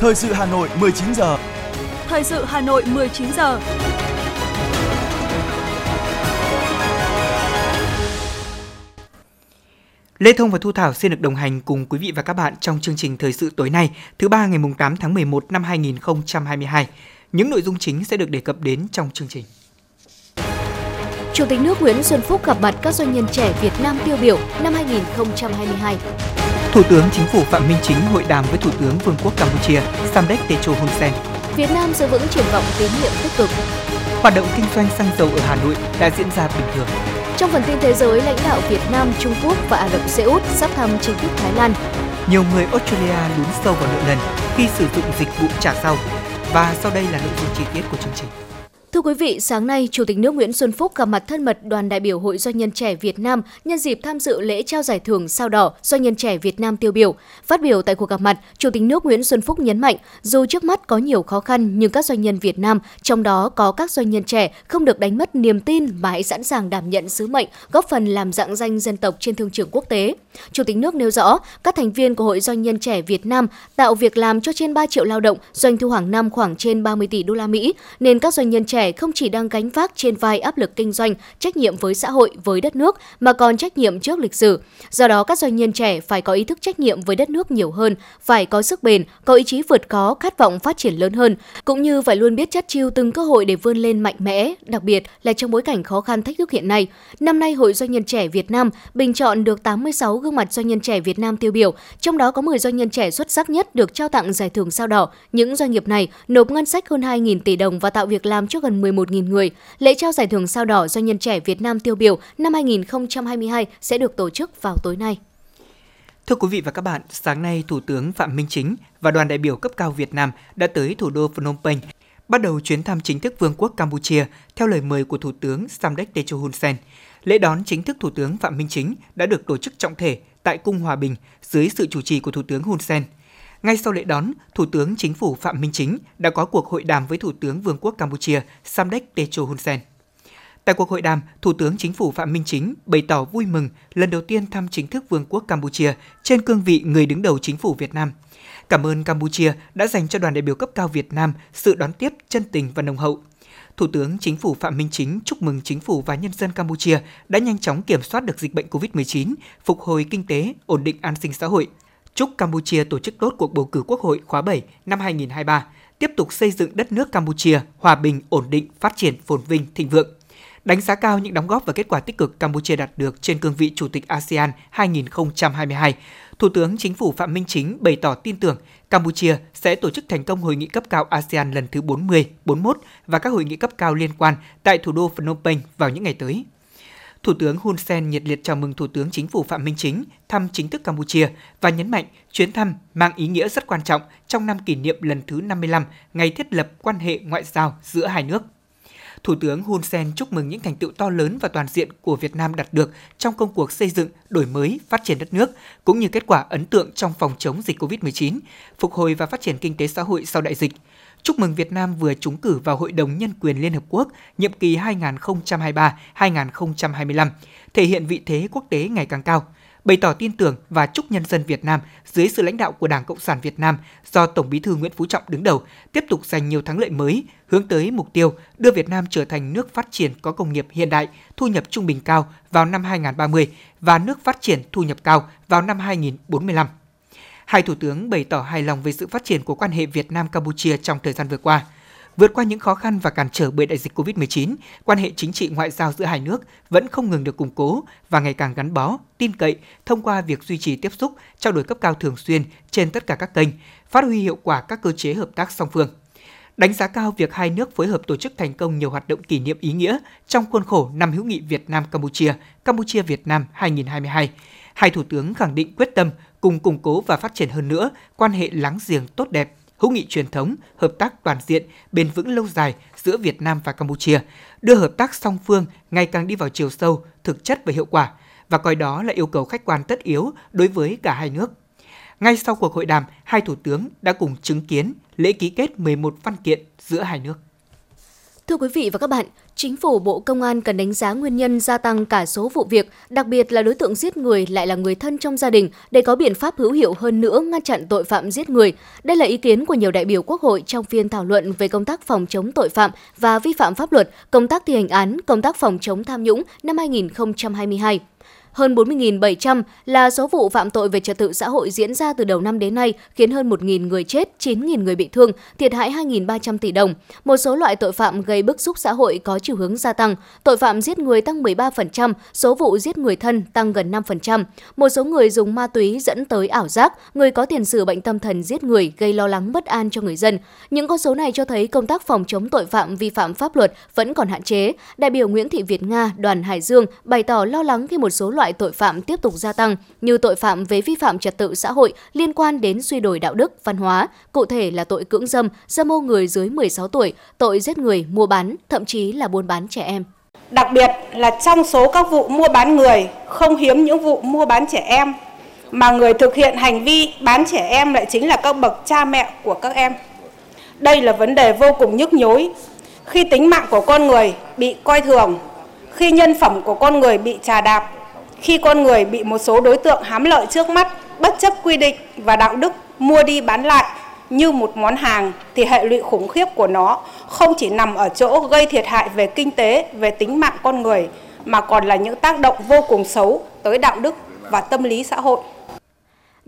Thời sự Hà Nội 19 giờ. Thời sự Hà Nội 19 giờ. Lê Thông và Thu Thảo xin được đồng hành cùng quý vị và các bạn trong chương trình thời sự tối nay, thứ ba ngày 8 tháng 11 năm 2022. Những nội dung chính sẽ được đề cập đến trong chương trình. Chủ tịch nước Nguyễn Xuân Phúc gặp mặt các doanh nhân trẻ Việt Nam tiêu biểu năm 2022. Thủ tướng Chính phủ Phạm Minh Chính hội đàm với Thủ tướng Vương quốc Campuchia Samdech Techo Hun Sen. Việt Nam giữ vững triển vọng tín nhiệm tích cực. Hoạt động kinh doanh xăng dầu ở Hà Nội đã diễn ra bình thường. Trong phần tin thế giới, lãnh đạo Việt Nam, Trung Quốc và Ả Rập Xê Út sắp thăm chính thức Thái Lan. Nhiều người Australia lún sâu vào nợ nần khi sử dụng dịch vụ trả sau. Và sau đây là nội dung chi tiết của chương trình. Thưa quý vị, sáng nay, Chủ tịch nước Nguyễn Xuân Phúc gặp mặt thân mật đoàn đại biểu Hội Doanh nhân trẻ Việt Nam nhân dịp tham dự lễ trao giải thưởng sao đỏ Doanh nhân trẻ Việt Nam tiêu biểu. Phát biểu tại cuộc gặp mặt, Chủ tịch nước Nguyễn Xuân Phúc nhấn mạnh, dù trước mắt có nhiều khó khăn nhưng các doanh nhân Việt Nam, trong đó có các doanh nhân trẻ, không được đánh mất niềm tin mà hãy sẵn sàng đảm nhận sứ mệnh, góp phần làm dạng danh dân tộc trên thương trường quốc tế. Chủ tịch nước nêu rõ, các thành viên của Hội Doanh nhân trẻ Việt Nam tạo việc làm cho trên 3 triệu lao động, doanh thu hàng năm khoảng trên 30 tỷ đô la Mỹ, nên các doanh nhân trẻ trẻ không chỉ đang gánh vác trên vai áp lực kinh doanh, trách nhiệm với xã hội, với đất nước mà còn trách nhiệm trước lịch sử. Do đó các doanh nhân trẻ phải có ý thức trách nhiệm với đất nước nhiều hơn, phải có sức bền, có ý chí vượt khó, khát vọng phát triển lớn hơn, cũng như phải luôn biết chắt chiêu từng cơ hội để vươn lên mạnh mẽ, đặc biệt là trong bối cảnh khó khăn thách thức hiện nay. Năm nay Hội Doanh nhân trẻ Việt Nam bình chọn được 86 gương mặt doanh nhân trẻ Việt Nam tiêu biểu, trong đó có 10 doanh nhân trẻ xuất sắc nhất được trao tặng giải thưởng sao đỏ. Những doanh nghiệp này nộp ngân sách hơn 2.000 tỷ đồng và tạo việc làm cho gần gần 11.000 người. Lễ trao giải thưởng sao đỏ doanh nhân trẻ Việt Nam tiêu biểu năm 2022 sẽ được tổ chức vào tối nay. Thưa quý vị và các bạn, sáng nay Thủ tướng Phạm Minh Chính và đoàn đại biểu cấp cao Việt Nam đã tới thủ đô Phnom Penh, bắt đầu chuyến thăm chính thức Vương quốc Campuchia theo lời mời của Thủ tướng Samdech Techo Hun Sen. Lễ đón chính thức Thủ tướng Phạm Minh Chính đã được tổ chức trọng thể tại Cung Hòa Bình dưới sự chủ trì của Thủ tướng Hun Sen – ngay sau lễ đón, Thủ tướng Chính phủ Phạm Minh Chính đã có cuộc hội đàm với Thủ tướng Vương quốc Campuchia Samdech Techo Hun Sen. Tại cuộc hội đàm, Thủ tướng Chính phủ Phạm Minh Chính bày tỏ vui mừng lần đầu tiên thăm chính thức Vương quốc Campuchia trên cương vị người đứng đầu chính phủ Việt Nam. Cảm ơn Campuchia đã dành cho đoàn đại biểu cấp cao Việt Nam sự đón tiếp chân tình và nồng hậu. Thủ tướng Chính phủ Phạm Minh Chính chúc mừng chính phủ và nhân dân Campuchia đã nhanh chóng kiểm soát được dịch bệnh COVID-19, phục hồi kinh tế, ổn định an sinh xã hội – chúc Campuchia tổ chức tốt cuộc bầu cử Quốc hội khóa 7 năm 2023, tiếp tục xây dựng đất nước Campuchia hòa bình, ổn định, phát triển, phồn vinh, thịnh vượng. Đánh giá cao những đóng góp và kết quả tích cực Campuchia đạt được trên cương vị Chủ tịch ASEAN 2022, Thủ tướng Chính phủ Phạm Minh Chính bày tỏ tin tưởng Campuchia sẽ tổ chức thành công hội nghị cấp cao ASEAN lần thứ 40, 41 và các hội nghị cấp cao liên quan tại thủ đô Phnom Penh vào những ngày tới. Thủ tướng Hun Sen nhiệt liệt chào mừng Thủ tướng Chính phủ Phạm Minh Chính thăm chính thức Campuchia và nhấn mạnh chuyến thăm mang ý nghĩa rất quan trọng trong năm kỷ niệm lần thứ 55 ngày thiết lập quan hệ ngoại giao giữa hai nước. Thủ tướng Hun Sen chúc mừng những thành tựu to lớn và toàn diện của Việt Nam đạt được trong công cuộc xây dựng, đổi mới, phát triển đất nước, cũng như kết quả ấn tượng trong phòng chống dịch COVID-19, phục hồi và phát triển kinh tế xã hội sau đại dịch – chúc mừng Việt Nam vừa trúng cử vào Hội đồng Nhân quyền Liên Hợp Quốc nhiệm kỳ 2023-2025, thể hiện vị thế quốc tế ngày càng cao, bày tỏ tin tưởng và chúc nhân dân Việt Nam dưới sự lãnh đạo của Đảng Cộng sản Việt Nam do Tổng Bí thư Nguyễn Phú Trọng đứng đầu tiếp tục giành nhiều thắng lợi mới, hướng tới mục tiêu đưa Việt Nam trở thành nước phát triển có công nghiệp hiện đại, thu nhập trung bình cao vào năm 2030 và nước phát triển thu nhập cao vào năm 2045. Hai thủ tướng bày tỏ hài lòng về sự phát triển của quan hệ Việt Nam Campuchia trong thời gian vừa qua. Vượt qua những khó khăn và cản trở bởi đại dịch COVID-19, quan hệ chính trị ngoại giao giữa hai nước vẫn không ngừng được củng cố và ngày càng gắn bó, tin cậy thông qua việc duy trì tiếp xúc, trao đổi cấp cao thường xuyên trên tất cả các kênh, phát huy hiệu quả các cơ chế hợp tác song phương. Đánh giá cao việc hai nước phối hợp tổ chức thành công nhiều hoạt động kỷ niệm ý nghĩa trong khuôn khổ năm hữu nghị Việt Nam Campuchia, Campuchia Việt Nam 2022. Hai thủ tướng khẳng định quyết tâm cùng củng cố và phát triển hơn nữa quan hệ láng giềng tốt đẹp, hữu nghị truyền thống, hợp tác toàn diện, bền vững lâu dài giữa Việt Nam và Campuchia, đưa hợp tác song phương ngày càng đi vào chiều sâu, thực chất và hiệu quả và coi đó là yêu cầu khách quan tất yếu đối với cả hai nước. Ngay sau cuộc hội đàm, hai thủ tướng đã cùng chứng kiến lễ ký kết 11 văn kiện giữa hai nước. Thưa quý vị và các bạn, Chính phủ Bộ Công an cần đánh giá nguyên nhân gia tăng cả số vụ việc, đặc biệt là đối tượng giết người lại là người thân trong gia đình để có biện pháp hữu hiệu hơn nữa ngăn chặn tội phạm giết người. Đây là ý kiến của nhiều đại biểu Quốc hội trong phiên thảo luận về công tác phòng chống tội phạm và vi phạm pháp luật, công tác thi hành án, công tác phòng chống tham nhũng năm 2022. Hơn 40.700 là số vụ phạm tội về trật tự xã hội diễn ra từ đầu năm đến nay, khiến hơn 1.000 người chết, 9.000 người bị thương, thiệt hại 2.300 tỷ đồng. Một số loại tội phạm gây bức xúc xã hội có chiều hướng gia tăng. Tội phạm giết người tăng 13%, số vụ giết người thân tăng gần 5%. Một số người dùng ma túy dẫn tới ảo giác, người có tiền sử bệnh tâm thần giết người gây lo lắng bất an cho người dân. Những con số này cho thấy công tác phòng chống tội phạm vi phạm pháp luật vẫn còn hạn chế. Đại biểu Nguyễn Thị Việt Nga, đoàn Hải Dương bày tỏ lo lắng khi một số loại tội phạm tiếp tục gia tăng như tội phạm về vi phạm trật tự xã hội liên quan đến suy đổi đạo đức, văn hóa, cụ thể là tội cưỡng dâm, dâm ô người dưới 16 tuổi, tội giết người, mua bán, thậm chí là buôn bán trẻ em. Đặc biệt là trong số các vụ mua bán người, không hiếm những vụ mua bán trẻ em, mà người thực hiện hành vi bán trẻ em lại chính là các bậc cha mẹ của các em. Đây là vấn đề vô cùng nhức nhối. Khi tính mạng của con người bị coi thường, khi nhân phẩm của con người bị trà đạp, khi con người bị một số đối tượng hám lợi trước mắt, bất chấp quy định và đạo đức mua đi bán lại như một món hàng thì hệ lụy khủng khiếp của nó không chỉ nằm ở chỗ gây thiệt hại về kinh tế, về tính mạng con người mà còn là những tác động vô cùng xấu tới đạo đức và tâm lý xã hội.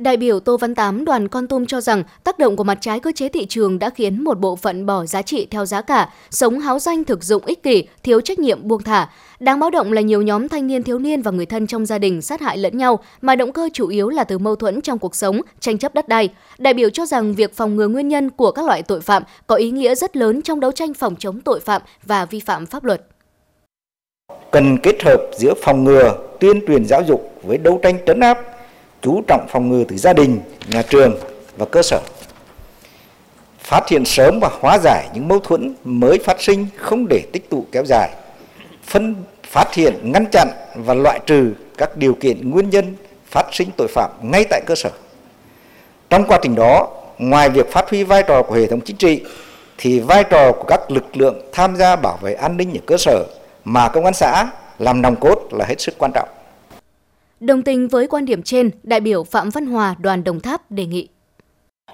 Đại biểu Tô Văn Tám đoàn Con Tum cho rằng tác động của mặt trái cơ chế thị trường đã khiến một bộ phận bỏ giá trị theo giá cả, sống háo danh thực dụng ích kỷ, thiếu trách nhiệm buông thả. Đáng báo động là nhiều nhóm thanh niên thiếu niên và người thân trong gia đình sát hại lẫn nhau mà động cơ chủ yếu là từ mâu thuẫn trong cuộc sống, tranh chấp đất đai. Đại biểu cho rằng việc phòng ngừa nguyên nhân của các loại tội phạm có ý nghĩa rất lớn trong đấu tranh phòng chống tội phạm và vi phạm pháp luật. Cần kết hợp giữa phòng ngừa, tuyên truyền giáo dục với đấu tranh trấn áp chú trọng phòng ngừa từ gia đình, nhà trường và cơ sở. Phát hiện sớm và hóa giải những mâu thuẫn mới phát sinh không để tích tụ kéo dài. Phân phát hiện, ngăn chặn và loại trừ các điều kiện nguyên nhân phát sinh tội phạm ngay tại cơ sở. Trong quá trình đó, ngoài việc phát huy vai trò của hệ thống chính trị thì vai trò của các lực lượng tham gia bảo vệ an ninh ở cơ sở mà công an xã làm nòng cốt là hết sức quan trọng. Đồng tình với quan điểm trên, đại biểu Phạm Văn Hòa đoàn Đồng Tháp đề nghị.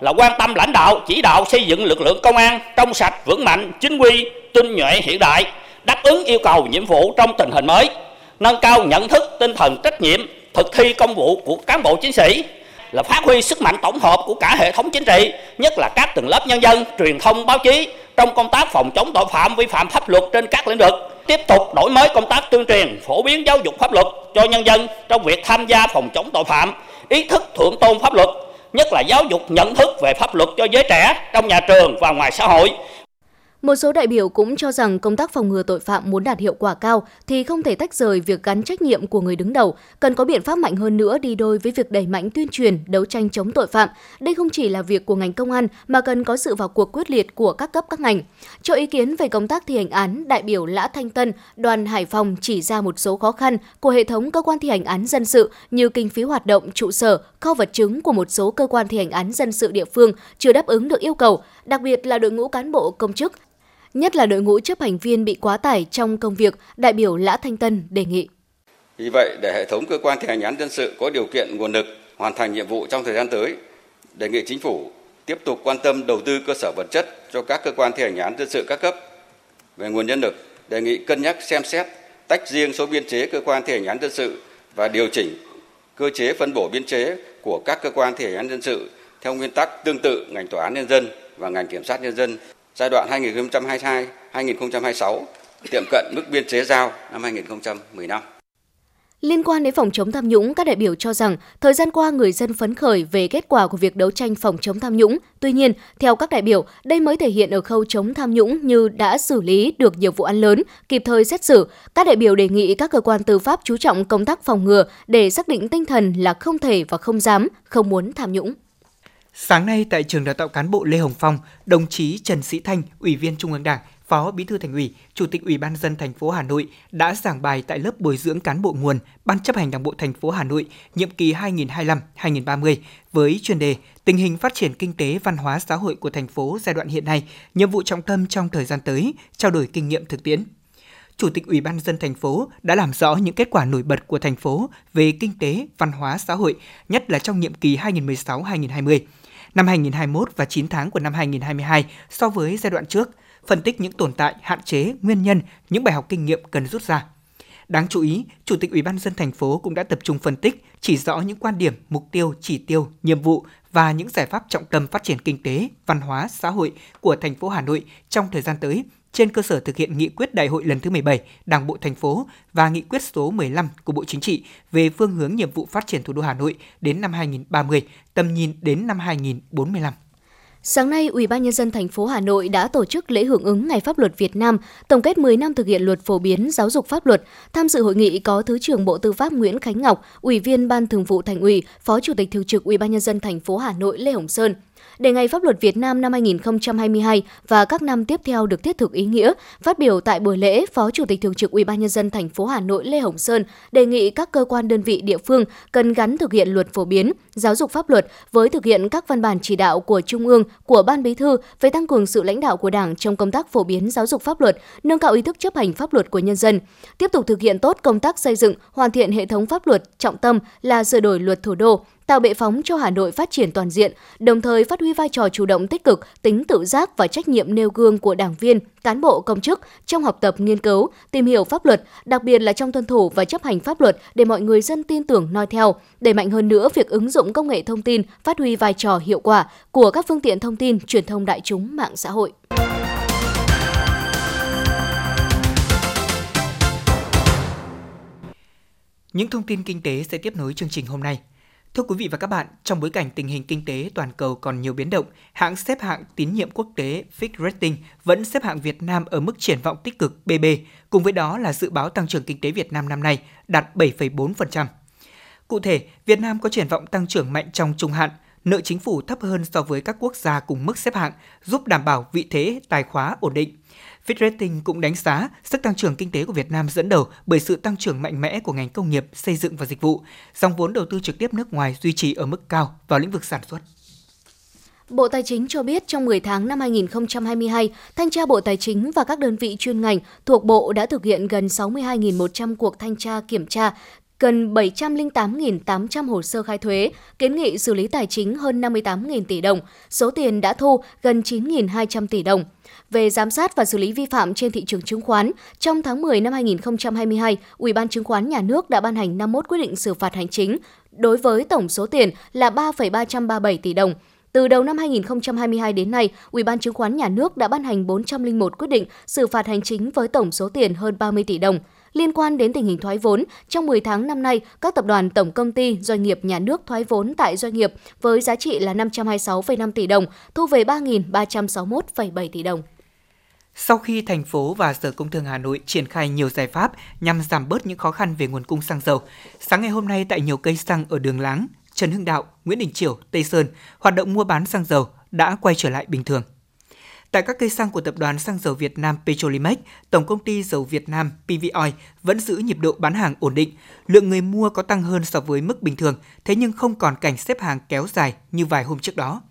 Là quan tâm lãnh đạo, chỉ đạo xây dựng lực lượng công an trong sạch, vững mạnh, chính quy, tinh nhuệ hiện đại, đáp ứng yêu cầu nhiệm vụ trong tình hình mới, nâng cao nhận thức, tinh thần trách nhiệm, thực thi công vụ của cán bộ chiến sĩ, là phát huy sức mạnh tổng hợp của cả hệ thống chính trị, nhất là các tầng lớp nhân dân, truyền thông, báo chí trong công tác phòng chống tội phạm vi phạm pháp luật trên các lĩnh vực tiếp tục đổi mới công tác tuyên truyền, phổ biến giáo dục pháp luật cho nhân dân trong việc tham gia phòng chống tội phạm, ý thức thượng tôn pháp luật, nhất là giáo dục nhận thức về pháp luật cho giới trẻ trong nhà trường và ngoài xã hội, một số đại biểu cũng cho rằng công tác phòng ngừa tội phạm muốn đạt hiệu quả cao thì không thể tách rời việc gắn trách nhiệm của người đứng đầu, cần có biện pháp mạnh hơn nữa đi đôi với việc đẩy mạnh tuyên truyền, đấu tranh chống tội phạm. Đây không chỉ là việc của ngành công an mà cần có sự vào cuộc quyết liệt của các cấp các ngành. Cho ý kiến về công tác thi hành án, đại biểu Lã Thanh Tân, đoàn Hải Phòng chỉ ra một số khó khăn của hệ thống cơ quan thi hành án dân sự như kinh phí hoạt động, trụ sở, kho vật chứng của một số cơ quan thi hành án dân sự địa phương chưa đáp ứng được yêu cầu, đặc biệt là đội ngũ cán bộ công chức nhất là đội ngũ chấp hành viên bị quá tải trong công việc, đại biểu Lã Thanh Tân đề nghị. Vì vậy, để hệ thống cơ quan thi hành án dân sự có điều kiện nguồn lực hoàn thành nhiệm vụ trong thời gian tới, đề nghị chính phủ tiếp tục quan tâm đầu tư cơ sở vật chất cho các cơ quan thi hành án dân sự các cấp. Về nguồn nhân lực, đề nghị cân nhắc xem xét tách riêng số biên chế cơ quan thi hành án dân sự và điều chỉnh cơ chế phân bổ biên chế của các cơ quan thi hành án dân sự theo nguyên tắc tương tự ngành tòa án nhân dân và ngành kiểm sát nhân dân giai đoạn 2022-2026 tiệm cận mức biên chế giao năm 2015. Liên quan đến phòng chống tham nhũng, các đại biểu cho rằng thời gian qua người dân phấn khởi về kết quả của việc đấu tranh phòng chống tham nhũng. Tuy nhiên, theo các đại biểu, đây mới thể hiện ở khâu chống tham nhũng như đã xử lý được nhiều vụ án lớn, kịp thời xét xử. Các đại biểu đề nghị các cơ quan tư pháp chú trọng công tác phòng ngừa để xác định tinh thần là không thể và không dám, không muốn tham nhũng. Sáng nay tại trường đào tạo cán bộ Lê Hồng Phong, đồng chí Trần Sĩ Thanh, Ủy viên Trung ương Đảng, Phó Bí thư Thành ủy, Chủ tịch Ủy ban dân thành phố Hà Nội đã giảng bài tại lớp bồi dưỡng cán bộ nguồn Ban chấp hành Đảng bộ thành phố Hà Nội nhiệm kỳ 2025-2030 với chuyên đề Tình hình phát triển kinh tế văn hóa xã hội của thành phố giai đoạn hiện nay, nhiệm vụ trọng tâm trong thời gian tới, trao đổi kinh nghiệm thực tiễn. Chủ tịch Ủy ban dân thành phố đã làm rõ những kết quả nổi bật của thành phố về kinh tế, văn hóa xã hội, nhất là trong nhiệm kỳ 2016-2020 năm 2021 và 9 tháng của năm 2022 so với giai đoạn trước, phân tích những tồn tại, hạn chế, nguyên nhân, những bài học kinh nghiệm cần rút ra. Đáng chú ý, Chủ tịch Ủy ban dân thành phố cũng đã tập trung phân tích, chỉ rõ những quan điểm, mục tiêu, chỉ tiêu, nhiệm vụ và những giải pháp trọng tâm phát triển kinh tế, văn hóa, xã hội của thành phố Hà Nội trong thời gian tới trên cơ sở thực hiện nghị quyết đại hội lần thứ 17 Đảng bộ thành phố và nghị quyết số 15 của Bộ Chính trị về phương hướng nhiệm vụ phát triển thủ đô Hà Nội đến năm 2030, tầm nhìn đến năm 2045. Sáng nay, Ủy ban nhân dân thành phố Hà Nội đã tổ chức lễ hưởng ứng Ngày pháp luật Việt Nam, tổng kết 10 năm thực hiện luật phổ biến giáo dục pháp luật. Tham dự hội nghị có Thứ trưởng Bộ Tư pháp Nguyễn Khánh Ngọc, Ủy viên Ban Thường vụ Thành ủy, Phó Chủ tịch Thường trực Ủy ban nhân dân thành phố Hà Nội Lê Hồng Sơn để Ngày Pháp luật Việt Nam năm 2022 và các năm tiếp theo được thiết thực ý nghĩa. Phát biểu tại buổi lễ, Phó Chủ tịch Thường trực Ủy ban nhân dân thành phố Hà Nội Lê Hồng Sơn đề nghị các cơ quan đơn vị địa phương cần gắn thực hiện luật phổ biến giáo dục pháp luật với thực hiện các văn bản chỉ đạo của Trung ương, của Ban Bí thư về tăng cường sự lãnh đạo của Đảng trong công tác phổ biến giáo dục pháp luật, nâng cao ý thức chấp hành pháp luật của nhân dân. Tiếp tục thực hiện tốt công tác xây dựng, hoàn thiện hệ thống pháp luật, trọng tâm là sửa đổi luật thủ đô, tạo bệ phóng cho Hà Nội phát triển toàn diện, đồng thời phát huy vai trò chủ động tích cực, tính tự giác và trách nhiệm nêu gương của đảng viên, cán bộ công chức trong học tập nghiên cứu, tìm hiểu pháp luật, đặc biệt là trong tuân thủ và chấp hành pháp luật để mọi người dân tin tưởng noi theo, đẩy mạnh hơn nữa việc ứng dụng công nghệ thông tin, phát huy vai trò hiệu quả của các phương tiện thông tin, truyền thông đại chúng, mạng xã hội. Những thông tin kinh tế sẽ tiếp nối chương trình hôm nay. Thưa quý vị và các bạn, trong bối cảnh tình hình kinh tế toàn cầu còn nhiều biến động, hãng xếp hạng tín nhiệm quốc tế Fitch Rating vẫn xếp hạng Việt Nam ở mức triển vọng tích cực BB, cùng với đó là dự báo tăng trưởng kinh tế Việt Nam năm nay đạt 7,4%. Cụ thể, Việt Nam có triển vọng tăng trưởng mạnh trong trung hạn, nợ chính phủ thấp hơn so với các quốc gia cùng mức xếp hạng, giúp đảm bảo vị thế tài khóa ổn định. Fitch Rating cũng đánh giá sức tăng trưởng kinh tế của Việt Nam dẫn đầu bởi sự tăng trưởng mạnh mẽ của ngành công nghiệp, xây dựng và dịch vụ, dòng vốn đầu tư trực tiếp nước ngoài duy trì ở mức cao vào lĩnh vực sản xuất. Bộ Tài chính cho biết trong 10 tháng năm 2022, Thanh tra Bộ Tài chính và các đơn vị chuyên ngành thuộc Bộ đã thực hiện gần 62.100 cuộc thanh tra kiểm tra, gần 708.800 hồ sơ khai thuế, kiến nghị xử lý tài chính hơn 58.000 tỷ đồng, số tiền đã thu gần 9.200 tỷ đồng. Về giám sát và xử lý vi phạm trên thị trường chứng khoán, trong tháng 10 năm 2022, Ủy ban chứng khoán nhà nước đã ban hành 51 quyết định xử phạt hành chính đối với tổng số tiền là 3,337 tỷ đồng. Từ đầu năm 2022 đến nay, Ủy ban chứng khoán nhà nước đã ban hành 401 quyết định xử phạt hành chính với tổng số tiền hơn 30 tỷ đồng. Liên quan đến tình hình thoái vốn, trong 10 tháng năm nay, các tập đoàn tổng công ty, doanh nghiệp nhà nước thoái vốn tại doanh nghiệp với giá trị là 526,5 tỷ đồng, thu về 3.361,7 tỷ đồng. Sau khi thành phố và Sở Công Thương Hà Nội triển khai nhiều giải pháp nhằm giảm bớt những khó khăn về nguồn cung xăng dầu, sáng ngày hôm nay tại nhiều cây xăng ở Đường Láng, Trần Hưng Đạo, Nguyễn Đình Chiểu, Tây Sơn, hoạt động mua bán xăng dầu đã quay trở lại bình thường. Tại các cây xăng của tập đoàn xăng dầu Việt Nam Petrolimex, Tổng công ty dầu Việt Nam PVOI vẫn giữ nhịp độ bán hàng ổn định. Lượng người mua có tăng hơn so với mức bình thường, thế nhưng không còn cảnh xếp hàng kéo dài như vài hôm trước đó.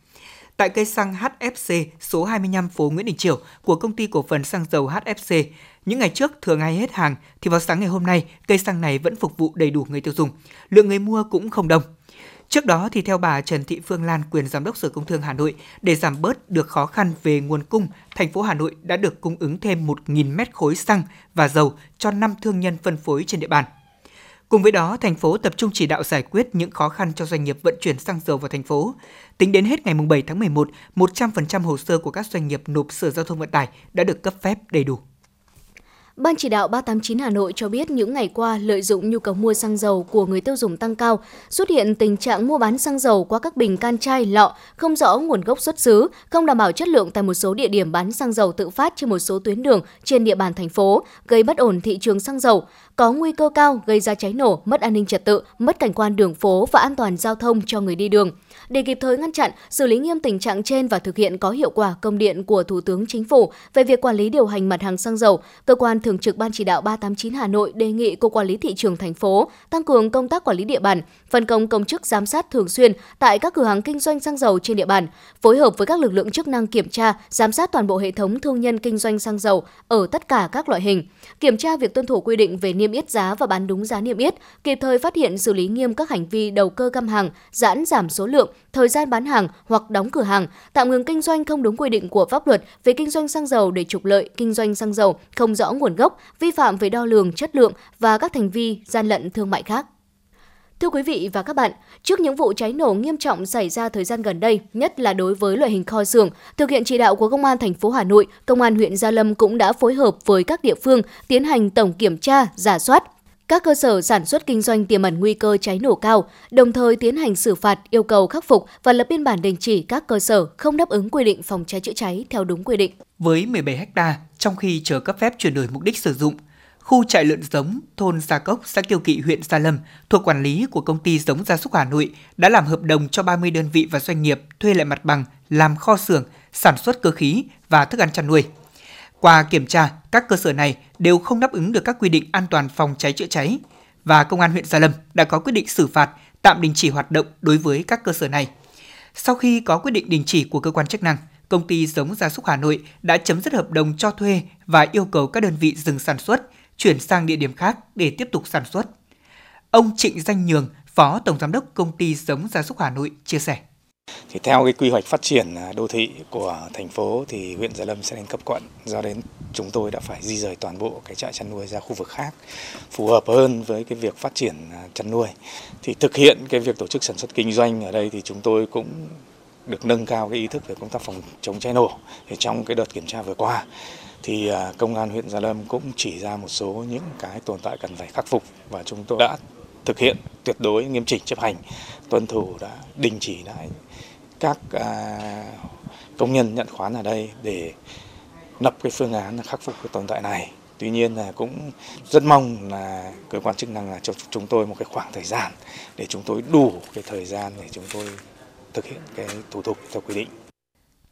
Tại cây xăng HFC số 25 phố Nguyễn Đình Chiểu của công ty cổ phần xăng dầu HFC, những ngày trước thường hay hết hàng thì vào sáng ngày hôm nay, cây xăng này vẫn phục vụ đầy đủ người tiêu dùng. Lượng người mua cũng không đông. Trước đó thì theo bà Trần Thị Phương Lan, quyền giám đốc Sở Công Thương Hà Nội, để giảm bớt được khó khăn về nguồn cung, thành phố Hà Nội đã được cung ứng thêm 1.000 mét khối xăng và dầu cho 5 thương nhân phân phối trên địa bàn. Cùng với đó, thành phố tập trung chỉ đạo giải quyết những khó khăn cho doanh nghiệp vận chuyển xăng dầu vào thành phố. Tính đến hết ngày 7 tháng 11, 100% hồ sơ của các doanh nghiệp nộp Sở Giao thông Vận tải đã được cấp phép đầy đủ. Ban chỉ đạo 389 Hà Nội cho biết những ngày qua lợi dụng nhu cầu mua xăng dầu của người tiêu dùng tăng cao, xuất hiện tình trạng mua bán xăng dầu qua các bình can chai, lọ không rõ nguồn gốc xuất xứ, không đảm bảo chất lượng tại một số địa điểm bán xăng dầu tự phát trên một số tuyến đường trên địa bàn thành phố, gây bất ổn thị trường xăng dầu có nguy cơ cao gây ra cháy nổ, mất an ninh trật tự, mất cảnh quan đường phố và an toàn giao thông cho người đi đường. Để kịp thời ngăn chặn, xử lý nghiêm tình trạng trên và thực hiện có hiệu quả công điện của Thủ tướng Chính phủ về việc quản lý điều hành mặt hàng xăng dầu, cơ quan thường trực Ban chỉ đạo 389 Hà Nội đề nghị Cục Quản lý thị trường thành phố tăng cường công tác quản lý địa bàn, phân công công chức giám sát thường xuyên tại các cửa hàng kinh doanh xăng dầu trên địa bàn, phối hợp với các lực lượng chức năng kiểm tra, giám sát toàn bộ hệ thống thương nhân kinh doanh xăng dầu ở tất cả các loại hình, kiểm tra việc tuân thủ quy định về niêm yết giá và bán đúng giá niêm yết, kịp thời phát hiện xử lý nghiêm các hành vi đầu cơ găm hàng, giãn giảm số lượng, thời gian bán hàng hoặc đóng cửa hàng, tạm ngừng kinh doanh không đúng quy định của pháp luật về kinh doanh xăng dầu để trục lợi, kinh doanh xăng dầu không rõ nguồn gốc, vi phạm về đo lường chất lượng và các hành vi gian lận thương mại khác. Thưa quý vị và các bạn, trước những vụ cháy nổ nghiêm trọng xảy ra thời gian gần đây, nhất là đối với loại hình kho xưởng, thực hiện chỉ đạo của Công an thành phố Hà Nội, Công an huyện Gia Lâm cũng đã phối hợp với các địa phương tiến hành tổng kiểm tra, giả soát, các cơ sở sản xuất kinh doanh tiềm ẩn nguy cơ cháy nổ cao, đồng thời tiến hành xử phạt, yêu cầu khắc phục và lập biên bản đình chỉ các cơ sở không đáp ứng quy định phòng cháy chữa cháy theo đúng quy định. Với 17 ha, trong khi chờ cấp phép chuyển đổi mục đích sử dụng, khu trại lợn giống thôn Gia Cốc, xã Kiều Kỵ, huyện Gia Lâm thuộc quản lý của công ty giống gia súc Hà Nội đã làm hợp đồng cho 30 đơn vị và doanh nghiệp thuê lại mặt bằng làm kho xưởng, sản xuất cơ khí và thức ăn chăn nuôi. Qua kiểm tra, các cơ sở này đều không đáp ứng được các quy định an toàn phòng cháy chữa cháy và công an huyện Gia Lâm đã có quyết định xử phạt tạm đình chỉ hoạt động đối với các cơ sở này. Sau khi có quyết định đình chỉ của cơ quan chức năng, công ty giống gia súc Hà Nội đã chấm dứt hợp đồng cho thuê và yêu cầu các đơn vị dừng sản xuất, chuyển sang địa điểm khác để tiếp tục sản xuất. Ông Trịnh Danh Nhường, Phó Tổng Giám đốc Công ty Giống Gia súc Hà Nội chia sẻ. Thì theo cái quy hoạch phát triển à, đô thị của thành phố thì huyện Gia Lâm sẽ lên cấp quận. Do đến chúng tôi đã phải di rời toàn bộ cái trại chăn nuôi ra khu vực khác phù hợp hơn với cái việc phát triển à, chăn nuôi. Thì thực hiện cái việc tổ chức sản xuất kinh doanh ở đây thì chúng tôi cũng được nâng cao cái ý thức về công tác phòng chống cháy nổ. Thì trong cái đợt kiểm tra vừa qua thì à, công an huyện Gia Lâm cũng chỉ ra một số những cái tồn tại cần phải khắc phục và chúng tôi đã thực hiện tuyệt đối nghiêm chỉnh chấp hành. Tuân thủ đã, đình chỉ lại các à, công nhân nhận khoán ở đây để lập cái phương án khắc phục cái tồn tại này. Tuy nhiên là cũng rất mong là cơ quan chức năng là cho chúng tôi một cái khoảng thời gian để chúng tôi đủ cái thời gian để chúng tôi thực hiện cái thủ tục theo quy định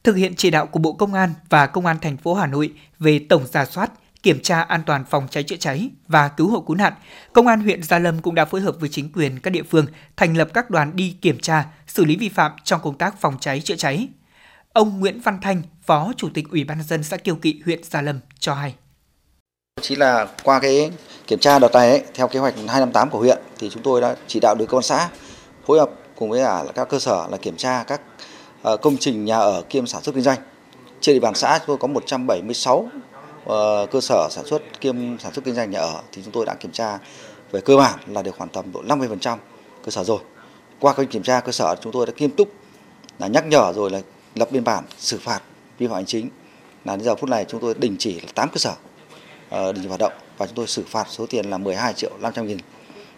thực hiện chỉ đạo của Bộ Công an và Công an thành phố Hà Nội về tổng giả soát, kiểm tra an toàn phòng cháy chữa cháy và cứu hộ cứu nạn, Công an huyện Gia Lâm cũng đã phối hợp với chính quyền các địa phương thành lập các đoàn đi kiểm tra, xử lý vi phạm trong công tác phòng cháy chữa cháy. Ông Nguyễn Văn Thanh, Phó Chủ tịch Ủy ban nhân dân xã Kiều Kỵ, huyện Gia Lâm cho hay. Chỉ là qua cái kiểm tra đợt này ấy, theo kế hoạch 258 của huyện thì chúng tôi đã chỉ đạo được công an xã phối hợp cùng với cả các cơ sở là kiểm tra các Ờ, công trình nhà ở kiêm sản xuất kinh doanh. Trên địa bàn xã chúng tôi có 176 ờ, cơ sở sản xuất kiêm sản xuất kinh doanh nhà ở thì chúng tôi đã kiểm tra về cơ bản là được khoảng tầm độ 50% cơ sở rồi. Qua cái kiểm tra cơ sở chúng tôi đã nghiêm túc là nhắc nhở rồi là lập biên bản, xử phạt vi phạm hành chính. Là đến giờ phút này chúng tôi đình chỉ là 8 cơ sở ờ, đình chỉ hoạt động và chúng tôi xử phạt số tiền là 12 triệu 500 nghìn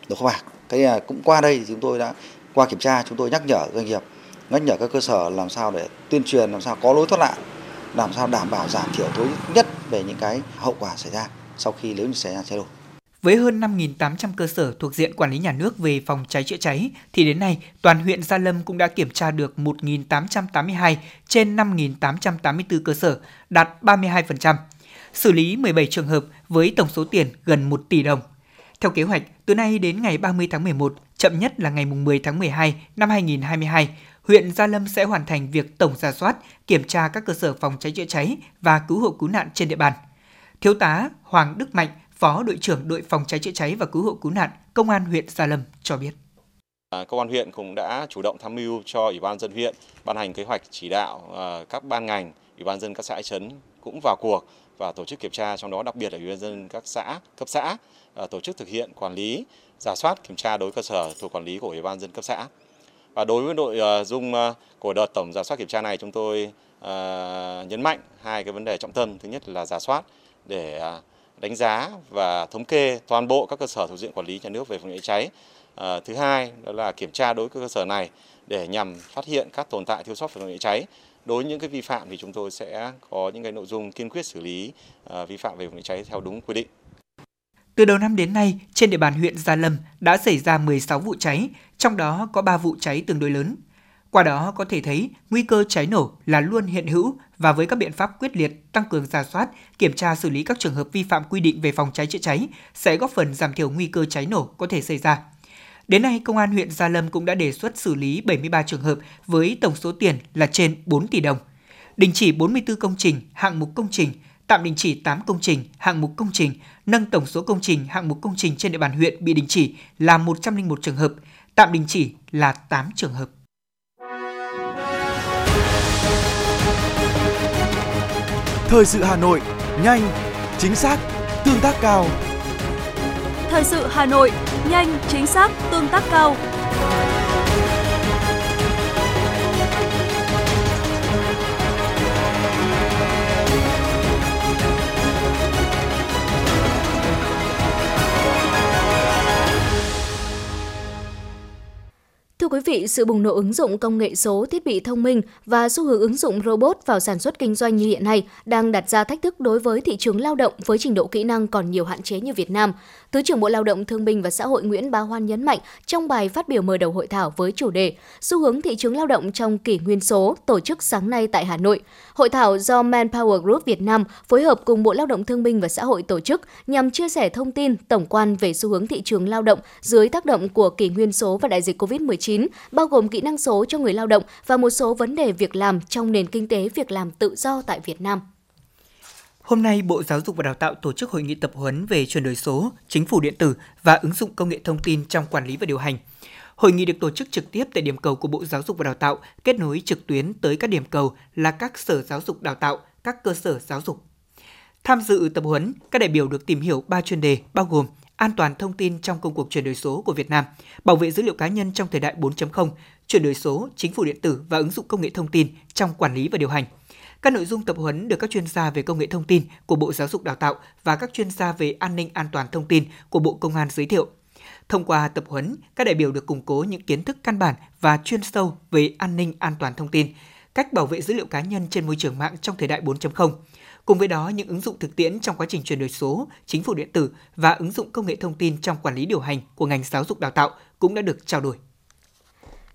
đồng không bạc. Cái à, cũng qua đây thì chúng tôi đã, qua kiểm tra chúng tôi nhắc nhở doanh nghiệp nhắc nhở các cơ sở làm sao để tuyên truyền làm sao có lối thoát nạn làm sao đảm bảo giảm thiểu tối nhất về những cái hậu quả xảy ra sau khi nếu như xảy ra cháy nổ. Với hơn 5.800 cơ sở thuộc diện quản lý nhà nước về phòng cháy chữa cháy, thì đến nay toàn huyện Gia Lâm cũng đã kiểm tra được 1.882 trên 5.884 cơ sở, đạt 32%. Xử lý 17 trường hợp với tổng số tiền gần 1 tỷ đồng. Theo kế hoạch, từ nay đến ngày 30 tháng 11, chậm nhất là ngày 10 tháng 12 năm 2022, huyện Gia Lâm sẽ hoàn thành việc tổng ra soát, kiểm tra các cơ sở phòng cháy chữa cháy và cứu hộ cứu nạn trên địa bàn. Thiếu tá Hoàng Đức Mạnh, Phó đội trưởng đội phòng cháy chữa cháy và cứu hộ cứu nạn Công an huyện Gia Lâm cho biết. À, Công an huyện cũng đã chủ động tham mưu cho Ủy ban dân huyện ban hành kế hoạch chỉ đạo à, các ban ngành, Ủy ban dân các xã trấn cũng vào cuộc và tổ chức kiểm tra trong đó đặc biệt là Ủy ban dân các xã cấp xã Ờ, tổ chức thực hiện quản lý, giả soát kiểm tra đối cơ sở thuộc quản lý của Ủy ban dân cấp xã. Và đối với nội ờ, dung ờ, của đợt tổng giả soát kiểm tra này chúng tôi nhấn mạnh hai cái vấn đề trọng tâm. Thứ nhất là giả soát để đánh giá và thống kê toàn bộ các cơ sở thuộc diện quản lý nhà nước về phòng cháy cháy. Thứ hai đó là kiểm tra đối với cơ sở này để nhằm phát hiện các tồn tại thiếu sót về phòng cháy cháy. Đối với những cái vi phạm thì chúng tôi sẽ có những cái nội dung kiên quyết xử lý vi phạm về phòng cháy cháy theo đúng quy định. Từ đầu năm đến nay, trên địa bàn huyện Gia Lâm đã xảy ra 16 vụ cháy, trong đó có 3 vụ cháy tương đối lớn. Qua đó có thể thấy nguy cơ cháy nổ là luôn hiện hữu và với các biện pháp quyết liệt tăng cường giả soát, kiểm tra xử lý các trường hợp vi phạm quy định về phòng cháy chữa cháy sẽ góp phần giảm thiểu nguy cơ cháy nổ có thể xảy ra. Đến nay, Công an huyện Gia Lâm cũng đã đề xuất xử lý 73 trường hợp với tổng số tiền là trên 4 tỷ đồng. Đình chỉ 44 công trình, hạng mục công trình, tạm đình chỉ 8 công trình, hạng mục công trình, nâng tổng số công trình, hạng mục công trình trên địa bàn huyện bị đình chỉ là 101 trường hợp, tạm đình chỉ là 8 trường hợp. Thời sự Hà Nội, nhanh, chính xác, tương tác cao. Thời sự Hà Nội, nhanh, chính xác, tương tác cao. Thưa quý vị, sự bùng nổ ứng dụng công nghệ số, thiết bị thông minh và xu hướng ứng dụng robot vào sản xuất kinh doanh như hiện nay đang đặt ra thách thức đối với thị trường lao động với trình độ kỹ năng còn nhiều hạn chế như Việt Nam. Thứ trưởng Bộ Lao động Thương binh và Xã hội Nguyễn Bá Hoan nhấn mạnh trong bài phát biểu mở đầu hội thảo với chủ đề Xu hướng thị trường lao động trong kỷ nguyên số tổ chức sáng nay tại Hà Nội. Hội thảo do Manpower Group Việt Nam phối hợp cùng Bộ Lao động Thương binh và Xã hội tổ chức nhằm chia sẻ thông tin tổng quan về xu hướng thị trường lao động dưới tác động của kỷ nguyên số và đại dịch COVID-19, bao gồm kỹ năng số cho người lao động và một số vấn đề việc làm trong nền kinh tế việc làm tự do tại Việt Nam. Hôm nay, Bộ Giáo dục và Đào tạo tổ chức hội nghị tập huấn về chuyển đổi số, chính phủ điện tử và ứng dụng công nghệ thông tin trong quản lý và điều hành. Hội nghị được tổ chức trực tiếp tại điểm cầu của Bộ Giáo dục và Đào tạo, kết nối trực tuyến tới các điểm cầu là các sở giáo dục đào tạo, các cơ sở giáo dục. Tham dự tập huấn, các đại biểu được tìm hiểu 3 chuyên đề bao gồm an toàn thông tin trong công cuộc chuyển đổi số của Việt Nam, bảo vệ dữ liệu cá nhân trong thời đại 4.0, chuyển đổi số, chính phủ điện tử và ứng dụng công nghệ thông tin trong quản lý và điều hành. Các nội dung tập huấn được các chuyên gia về công nghệ thông tin của Bộ Giáo dục Đào tạo và các chuyên gia về an ninh an toàn thông tin của Bộ Công an giới thiệu. Thông qua tập huấn, các đại biểu được củng cố những kiến thức căn bản và chuyên sâu về an ninh an toàn thông tin, cách bảo vệ dữ liệu cá nhân trên môi trường mạng trong thời đại 4.0. Cùng với đó, những ứng dụng thực tiễn trong quá trình chuyển đổi số, chính phủ điện tử và ứng dụng công nghệ thông tin trong quản lý điều hành của ngành giáo dục đào tạo cũng đã được trao đổi.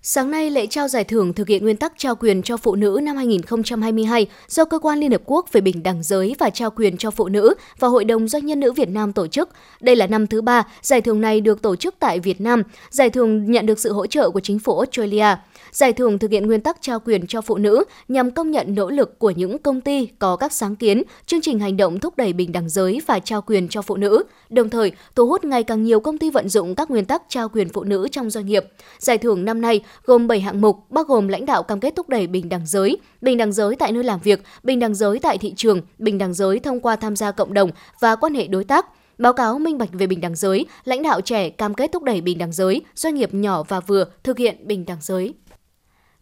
Sáng nay, lễ trao giải thưởng thực hiện nguyên tắc trao quyền cho phụ nữ năm 2022 do Cơ quan Liên Hợp Quốc về Bình đẳng giới và trao quyền cho phụ nữ và Hội đồng Doanh nhân nữ Việt Nam tổ chức. Đây là năm thứ ba giải thưởng này được tổ chức tại Việt Nam. Giải thưởng nhận được sự hỗ trợ của chính phủ Australia. Giải thưởng thực hiện nguyên tắc trao quyền cho phụ nữ nhằm công nhận nỗ lực của những công ty có các sáng kiến, chương trình hành động thúc đẩy bình đẳng giới và trao quyền cho phụ nữ, đồng thời thu hút ngày càng nhiều công ty vận dụng các nguyên tắc trao quyền phụ nữ trong doanh nghiệp. Giải thưởng năm nay gồm 7 hạng mục bao gồm lãnh đạo cam kết thúc đẩy bình đẳng giới, bình đẳng giới tại nơi làm việc, bình đẳng giới tại thị trường, bình đẳng giới thông qua tham gia cộng đồng và quan hệ đối tác, Báo cáo minh bạch về bình đẳng giới, lãnh đạo trẻ cam kết thúc đẩy bình đẳng giới, doanh nghiệp nhỏ và vừa thực hiện bình đẳng giới.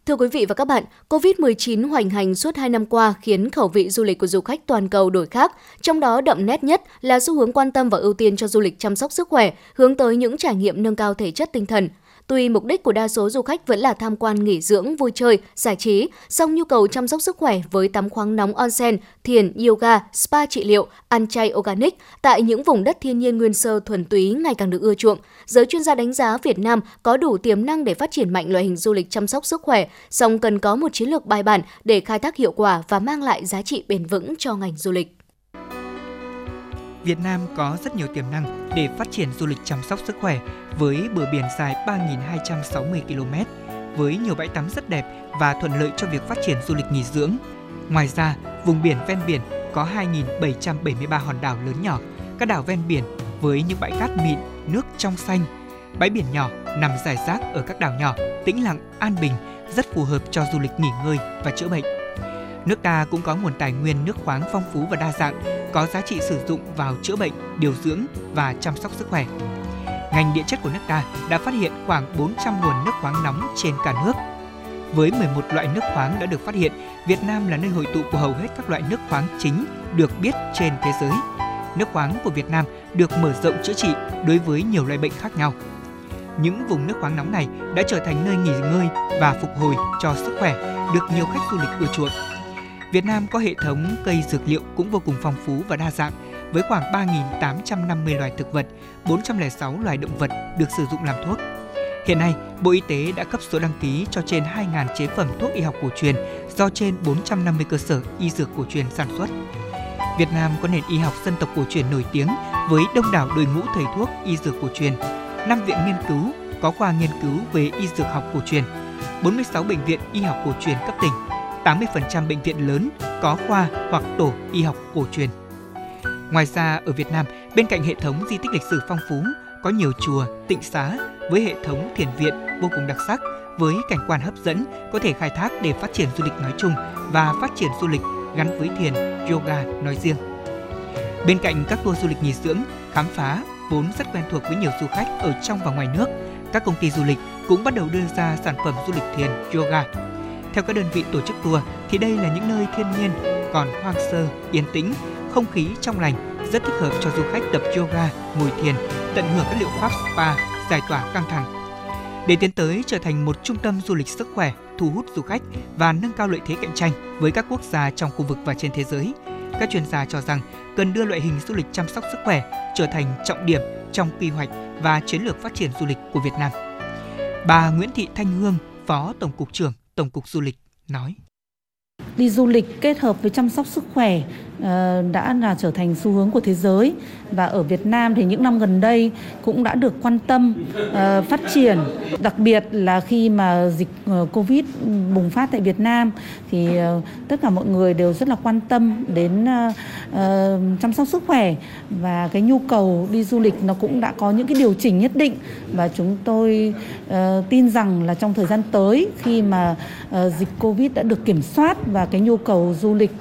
Thưa quý vị và các bạn, COVID-19 hoành hành suốt 2 năm qua khiến khẩu vị du lịch của du khách toàn cầu đổi khác, trong đó đậm nét nhất là xu hướng quan tâm và ưu tiên cho du lịch chăm sóc sức khỏe, hướng tới những trải nghiệm nâng cao thể chất tinh thần, Tuy mục đích của đa số du khách vẫn là tham quan nghỉ dưỡng, vui chơi, giải trí, song nhu cầu chăm sóc sức khỏe với tắm khoáng nóng onsen, thiền, yoga, spa trị liệu, ăn chay organic tại những vùng đất thiên nhiên nguyên sơ thuần túy ngày càng được ưa chuộng. Giới chuyên gia đánh giá Việt Nam có đủ tiềm năng để phát triển mạnh loại hình du lịch chăm sóc sức khỏe, song cần có một chiến lược bài bản để khai thác hiệu quả và mang lại giá trị bền vững cho ngành du lịch. Việt Nam có rất nhiều tiềm năng để phát triển du lịch chăm sóc sức khỏe với bờ biển dài 3.260 km, với nhiều bãi tắm rất đẹp và thuận lợi cho việc phát triển du lịch nghỉ dưỡng. Ngoài ra, vùng biển ven biển có 2.773 hòn đảo lớn nhỏ, các đảo ven biển với những bãi cát mịn, nước trong xanh. Bãi biển nhỏ nằm rải rác ở các đảo nhỏ, tĩnh lặng, an bình, rất phù hợp cho du lịch nghỉ ngơi và chữa bệnh. Nước ta cũng có nguồn tài nguyên nước khoáng phong phú và đa dạng, có giá trị sử dụng vào chữa bệnh, điều dưỡng và chăm sóc sức khỏe. Ngành địa chất của nước ta đã phát hiện khoảng 400 nguồn nước khoáng nóng trên cả nước. Với 11 loại nước khoáng đã được phát hiện, Việt Nam là nơi hội tụ của hầu hết các loại nước khoáng chính được biết trên thế giới. Nước khoáng của Việt Nam được mở rộng chữa trị đối với nhiều loại bệnh khác nhau. Những vùng nước khoáng nóng này đã trở thành nơi nghỉ ngơi và phục hồi cho sức khỏe, được nhiều khách du lịch ưa chuộng Việt Nam có hệ thống cây dược liệu cũng vô cùng phong phú và đa dạng với khoảng 3.850 loài thực vật, 406 loài động vật được sử dụng làm thuốc. Hiện nay, Bộ Y tế đã cấp số đăng ký cho trên 2.000 chế phẩm thuốc y học cổ truyền do trên 450 cơ sở y dược cổ truyền sản xuất. Việt Nam có nền y học dân tộc cổ truyền nổi tiếng với đông đảo đội ngũ thầy thuốc y dược cổ truyền, 5 viện nghiên cứu có khoa nghiên cứu về y dược học cổ truyền, 46 bệnh viện y học cổ truyền cấp tỉnh, 80% bệnh viện lớn có khoa hoặc tổ y học cổ truyền. Ngoài ra, ở Việt Nam, bên cạnh hệ thống di tích lịch sử phong phú, có nhiều chùa, tịnh xá với hệ thống thiền viện vô cùng đặc sắc, với cảnh quan hấp dẫn có thể khai thác để phát triển du lịch nói chung và phát triển du lịch gắn với thiền, yoga nói riêng. Bên cạnh các tour du lịch nghỉ dưỡng, khám phá vốn rất quen thuộc với nhiều du khách ở trong và ngoài nước, các công ty du lịch cũng bắt đầu đưa ra sản phẩm du lịch thiền, yoga. Theo các đơn vị tổ chức tour thì đây là những nơi thiên nhiên còn hoang sơ, yên tĩnh, không khí trong lành, rất thích hợp cho du khách tập yoga, ngồi thiền, tận hưởng các liệu pháp spa, giải tỏa căng thẳng. Để tiến tới trở thành một trung tâm du lịch sức khỏe, thu hút du khách và nâng cao lợi thế cạnh tranh với các quốc gia trong khu vực và trên thế giới, các chuyên gia cho rằng cần đưa loại hình du lịch chăm sóc sức khỏe trở thành trọng điểm trong quy hoạch và chiến lược phát triển du lịch của Việt Nam. Bà Nguyễn Thị Thanh Hương, Phó Tổng cục trưởng Tổng cục Du lịch nói: Đi du lịch kết hợp với chăm sóc sức khỏe Ờ, đã là trở thành xu hướng của thế giới. Và ở Việt Nam thì những năm gần đây cũng đã được quan tâm ờ, phát triển. Đặc biệt là khi mà dịch ờ, Covid bùng phát tại Việt Nam thì tất cả mọi người đều rất là quan tâm đến chăm sóc sức khỏe. Và cái nhu cầu đi du lịch nó cũng đã có những cái điều chỉnh nhất định. Và chúng tôi tin rằng là trong thời gian tới khi mà dịch Covid đã được kiểm soát và cái nhu cầu du lịch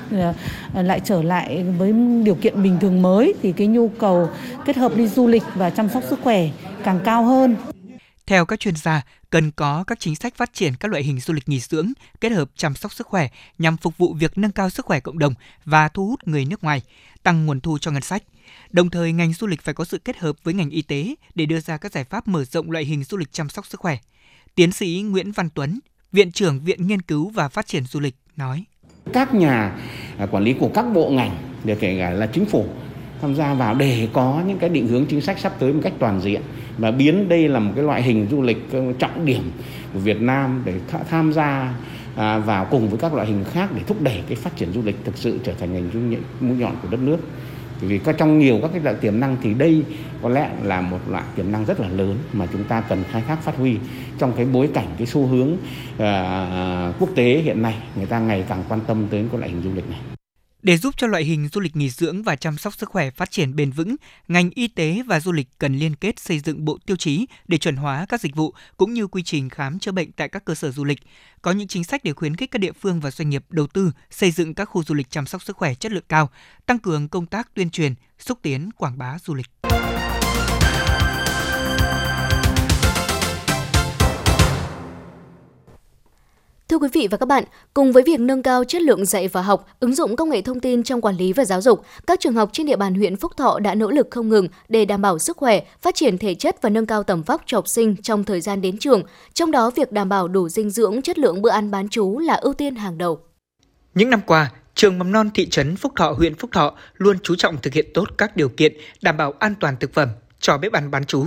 lại trở lại lại với điều kiện bình thường mới thì cái nhu cầu kết hợp đi du lịch và chăm sóc sức khỏe càng cao hơn. Theo các chuyên gia, cần có các chính sách phát triển các loại hình du lịch nghỉ dưỡng kết hợp chăm sóc sức khỏe nhằm phục vụ việc nâng cao sức khỏe cộng đồng và thu hút người nước ngoài, tăng nguồn thu cho ngân sách. Đồng thời, ngành du lịch phải có sự kết hợp với ngành y tế để đưa ra các giải pháp mở rộng loại hình du lịch chăm sóc sức khỏe. Tiến sĩ Nguyễn Văn Tuấn, Viện trưởng Viện Nghiên cứu và Phát triển Du lịch nói các nhà à, quản lý của các bộ ngành, để kể cả là chính phủ tham gia vào để có những cái định hướng chính sách sắp tới một cách toàn diện. Và biến đây là một cái loại hình du lịch ờ, trọng điểm của Việt Nam để tham gia à, vào cùng với các loại hình khác để thúc đẩy cái phát triển du lịch thực sự trở thành ngành du lịch mũi nhọn của đất nước vì có trong nhiều các cái loại tiềm năng thì đây có lẽ là một loại tiềm năng rất là lớn mà chúng ta cần khai thác phát huy trong cái bối cảnh cái xu hướng uh, quốc tế hiện nay người ta ngày càng quan tâm tới cái loại hình du lịch này. Để giúp cho loại hình du lịch nghỉ dưỡng và chăm sóc sức khỏe phát triển bền vững, ngành y tế và du lịch cần liên kết xây dựng bộ tiêu chí để chuẩn hóa các dịch vụ cũng như quy trình khám chữa bệnh tại các cơ sở du lịch. Có những chính sách để khuyến khích các địa phương và doanh nghiệp đầu tư xây dựng các khu du lịch chăm sóc sức khỏe chất lượng cao, tăng cường công tác tuyên truyền, xúc tiến quảng bá du lịch. Thưa quý vị và các bạn, cùng với việc nâng cao chất lượng dạy và học, ứng dụng công nghệ thông tin trong quản lý và giáo dục, các trường học trên địa bàn huyện Phúc Thọ đã nỗ lực không ngừng để đảm bảo sức khỏe, phát triển thể chất và nâng cao tầm vóc cho học sinh trong thời gian đến trường. Trong đó, việc đảm bảo đủ dinh dưỡng, chất lượng bữa ăn bán trú là ưu tiên hàng đầu. Những năm qua, trường mầm non thị trấn Phúc Thọ, huyện Phúc Thọ luôn chú trọng thực hiện tốt các điều kiện đảm bảo an toàn thực phẩm cho bếp ăn bán trú.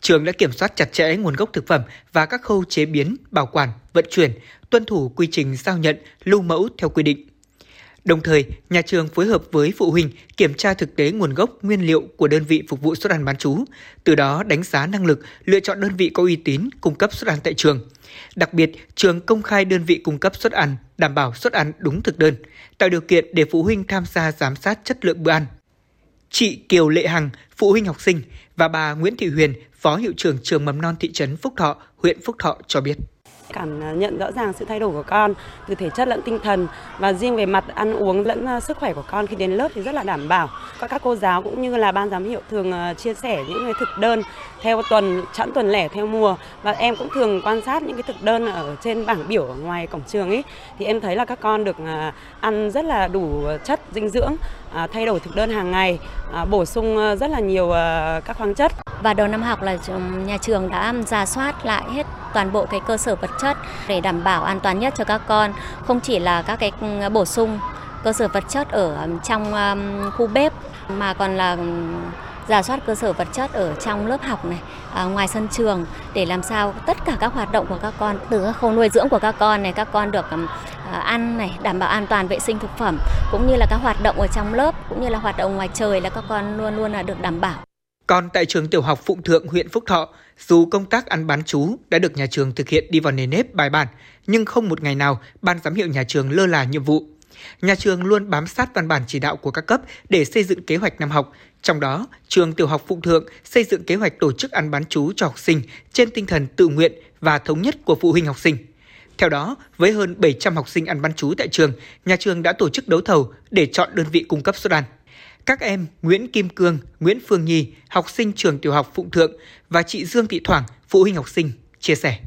Trường đã kiểm soát chặt chẽ nguồn gốc thực phẩm và các khâu chế biến, bảo quản, vận chuyển, tuân thủ quy trình giao nhận, lưu mẫu theo quy định. Đồng thời, nhà trường phối hợp với phụ huynh kiểm tra thực tế nguồn gốc nguyên liệu của đơn vị phục vụ suất ăn bán trú, từ đó đánh giá năng lực, lựa chọn đơn vị có uy tín cung cấp suất ăn tại trường. Đặc biệt, trường công khai đơn vị cung cấp suất ăn, đảm bảo suất ăn đúng thực đơn, tạo điều kiện để phụ huynh tham gia giám sát chất lượng bữa ăn. Chị Kiều Lệ Hằng, phụ huynh học sinh và bà Nguyễn Thị Huyền, phó hiệu trưởng trường mầm non thị trấn Phúc Thọ, huyện Phúc Thọ cho biết cảm nhận rõ ràng sự thay đổi của con từ thể chất lẫn tinh thần. Và riêng về mặt ăn uống lẫn à, sức khỏe của con khi đến lớp thì rất là đảm bảo. Các các cô giáo cũng như là ban giám hiệu thường à, chia sẻ những cái thực đơn theo tuần, chẵn tuần lẻ theo mùa. Và em cũng thường quan sát những cái thực đơn ở trên bảng biểu ở ngoài cổng trường ấy. Thì em thấy là các con được à, ăn rất là đủ chất dinh dưỡng. À, thay đổi thực đơn hàng ngày à, bổ sung ờ, rất là nhiều ờ, các khoáng chất. Và đầu năm học là ừ, nhà trường đã ra soát lại hết toàn bộ cái cơ sở vật chất để đảm bảo an toàn nhất cho các con. Không chỉ là các cái ừ, bổ sung cơ sở vật chất ở trong khu bếp, mà còn là ừ, giả soát cơ sở vật chất ở trong lớp học này, à, ngoài sân trường để làm sao tất cả các hoạt động của các con từ khâu nuôi dưỡng của các con này, các con được à, à, ăn này, đảm bảo an toàn vệ sinh thực phẩm cũng như là các hoạt động ở trong lớp cũng như là hoạt động ngoài trời là các con luôn luôn là được đảm bảo. Còn tại trường tiểu học Phụng Thượng, huyện Phúc Thọ, dù công tác ăn bán chú đã được nhà trường thực hiện đi vào nền nếp bài bản, nhưng không một ngày nào ban giám hiệu nhà trường lơ là nhiệm vụ. Nhà trường luôn bám sát văn bản chỉ đạo của các cấp để xây dựng kế hoạch năm học. Trong đó, trường tiểu học Phụng Thượng xây dựng kế hoạch tổ chức ăn bán chú cho học sinh trên tinh thần tự nguyện và thống nhất của phụ huynh học sinh. Theo đó, với hơn 700 học sinh ăn bán chú tại trường, nhà trường đã tổ chức đấu thầu để chọn đơn vị cung cấp suất ăn. Các em Nguyễn Kim Cương, Nguyễn Phương Nhi, học sinh trường tiểu học Phụng Thượng và chị Dương Thị Thoảng, phụ huynh học sinh, chia sẻ.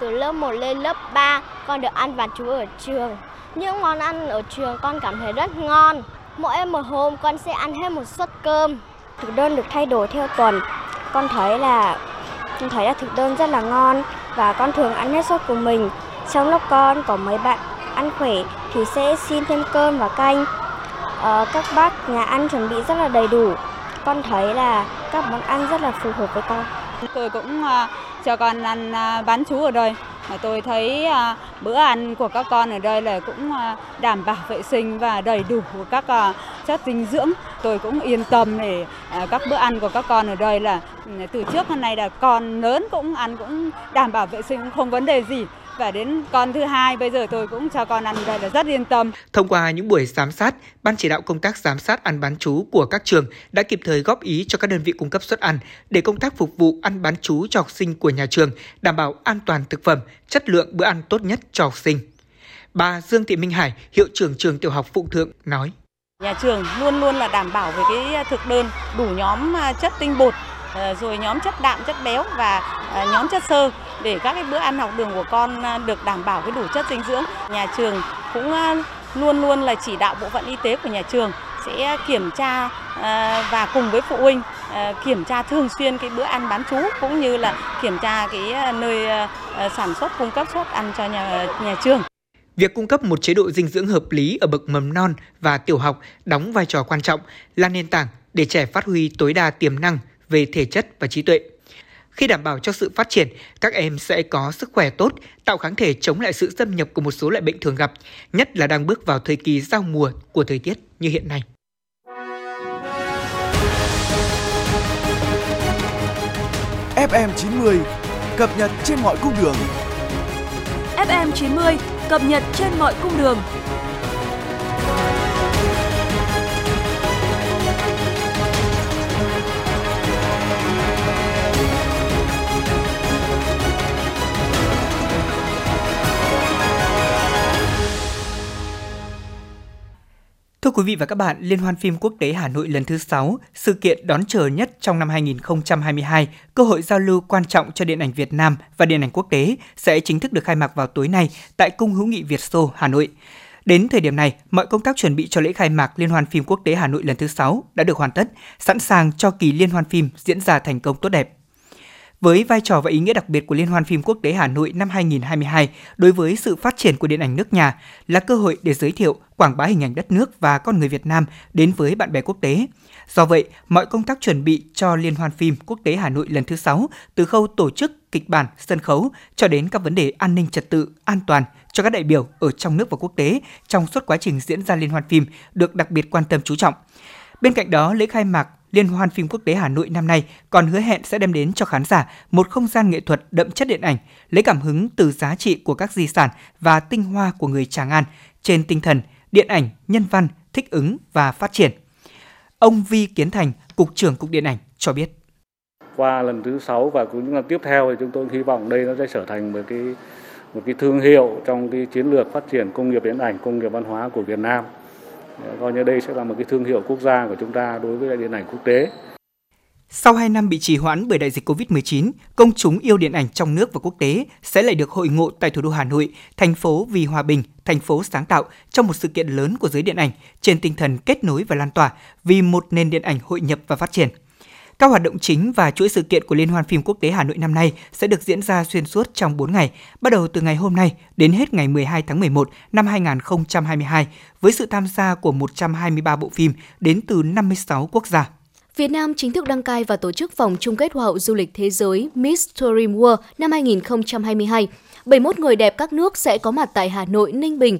Từ lớp 1 lên lớp 3, con được ăn bán chú ở trường. Những món ăn ở trường con cảm thấy rất ngon. Mỗi một hôm con sẽ ăn hết một suất cơm. Thực đơn được thay đổi theo tuần. Con thấy là con thấy là thực đơn rất là ngon và con thường ăn hết suất của mình. Trong lúc con có mấy bạn ăn khỏe thì sẽ xin thêm cơm và canh. Ờ, các bác nhà ăn chuẩn bị rất là đầy đủ. Con thấy là các món ăn rất là phù hợp với con. Tôi cũng à, cho con ăn à, bán chú ở đây. Mà tôi thấy à, bữa ăn của các con ở đây là cũng à, đảm bảo vệ sinh và đầy đủ các chất dinh dưỡng. Tôi cũng yên tâm để các bữa ăn của các con ở đây là ừ, từ trước hôm nay là con lớn cũng ăn cũng đảm bảo vệ sinh, không vấn đề gì và đến con thứ hai bây giờ tôi cũng cho con ăn đây là rất yên tâm. Thông qua những buổi giám sát, Ban chỉ đạo công tác giám sát ăn bán chú của các trường đã kịp thời góp ý cho các đơn vị cung cấp suất ăn để công tác phục vụ ăn bán chú cho học sinh của nhà trường đảm bảo an toàn thực phẩm, chất lượng bữa ăn tốt nhất cho học sinh. Bà Dương Thị Minh Hải, hiệu trưởng trường tiểu học Phụng Thượng nói: Nhà trường luôn luôn là đảm bảo về cái thực đơn đủ nhóm chất tinh bột rồi nhóm chất đạm, chất béo và nhóm chất xơ để các cái bữa ăn học đường của con à, được đảm bảo cái đủ chất dinh dưỡng. Nhà trường cũng à, luôn luôn là chỉ đạo bộ phận y tế của nhà trường sẽ kiểm tra à, và cùng với phụ huynh kiểm tra thường xuyên cái bữa ăn bán chú, cũng như là kiểm tra cái nơi sản xuất, cung cấp suất ăn cho nhà nhà trường. Việc cung cấp một chế độ dinh dưỡng hợp lý ở bậc mầm non và tiểu học đóng vai trò quan trọng, là nền tảng để trẻ phát huy tối đa tiềm năng về thể chất và trí tuệ. Khi đảm bảo cho sự phát triển, các em sẽ có sức khỏe tốt, tạo kháng thể chống lại sự xâm nhập của một số loại bệnh thường gặp, nhất là đang bước vào thời kỳ giao mùa của thời tiết như hiện nay. FM90 cập nhật trên mọi cung đường. FM90 cập nhật trên mọi cung đường. Thưa quý vị và các bạn, Liên hoan phim quốc tế Hà Nội lần thứ 6, sự kiện đón chờ nhất trong năm 2022, cơ hội giao lưu quan trọng cho điện ảnh Việt Nam và điện ảnh quốc tế sẽ chính thức được khai mạc vào tối nay tại Cung hữu nghị Việt Xô, Hà Nội. Đến thời điểm này, mọi công tác chuẩn bị cho lễ khai mạc Liên hoan phim quốc tế Hà Nội lần thứ 6 đã được hoàn tất, sẵn sàng cho kỳ liên hoan phim diễn ra thành công tốt đẹp. Với vai trò và ý nghĩa đặc biệt của Liên hoan phim quốc tế Hà Nội năm 2022 đối với sự phát triển của điện ảnh nước nhà là cơ hội để giới thiệu, quảng bá hình ảnh đất nước và con người Việt Nam đến với bạn bè quốc tế. Do vậy, mọi công tác chuẩn bị cho Liên hoan phim quốc tế Hà Nội lần thứ 6 từ khâu tổ chức, kịch bản, sân khấu cho đến các vấn đề an ninh trật tự, an toàn cho các đại biểu ở trong nước và quốc tế trong suốt quá trình diễn ra liên hoan phim được đặc biệt quan tâm chú trọng. Bên cạnh đó, lễ khai mạc Liên hoan phim quốc tế Hà Nội năm nay còn hứa hẹn sẽ đem đến cho khán giả một không gian nghệ thuật đậm chất điện ảnh, lấy cảm hứng từ giá trị của các di sản và tinh hoa của người Tràng An trên tinh thần điện ảnh, nhân văn, thích ứng và phát triển. Ông Vi Kiến Thành, Cục trưởng Cục Điện ảnh cho biết. Qua lần thứ 6 và cũng những lần tiếp theo thì chúng tôi hy vọng đây nó sẽ trở thành một cái một cái thương hiệu trong cái chiến lược phát triển công nghiệp điện ảnh, công nghiệp văn hóa của Việt Nam Dạ, coi như đây sẽ là một cái thương hiệu quốc gia của chúng ta đối với điện ảnh quốc tế. Sau 2 năm bị trì hoãn bởi đại dịch Covid-19, công chúng yêu điện ảnh trong nước và quốc tế sẽ lại được hội ngộ tại thủ đô Hà Nội, thành phố vì hòa bình, thành phố sáng tạo trong một sự kiện lớn của giới điện ảnh trên tinh thần kết nối và lan tỏa vì một nền điện ảnh hội nhập và phát triển. Các hoạt động chính và chuỗi sự kiện của Liên hoan phim quốc tế Hà Nội năm nay sẽ được diễn ra xuyên suốt trong 4 ngày, bắt đầu từ ngày hôm nay đến hết ngày 12 tháng 11 năm 2022, với sự tham gia của 123 bộ phim đến từ 56 quốc gia. Việt Nam chính thức đăng cai và tổ chức vòng chung kết Hoa hậu du lịch thế giới Miss Tourism World năm 2022. 71 người đẹp các nước sẽ có mặt tại Hà Nội, Ninh Bình,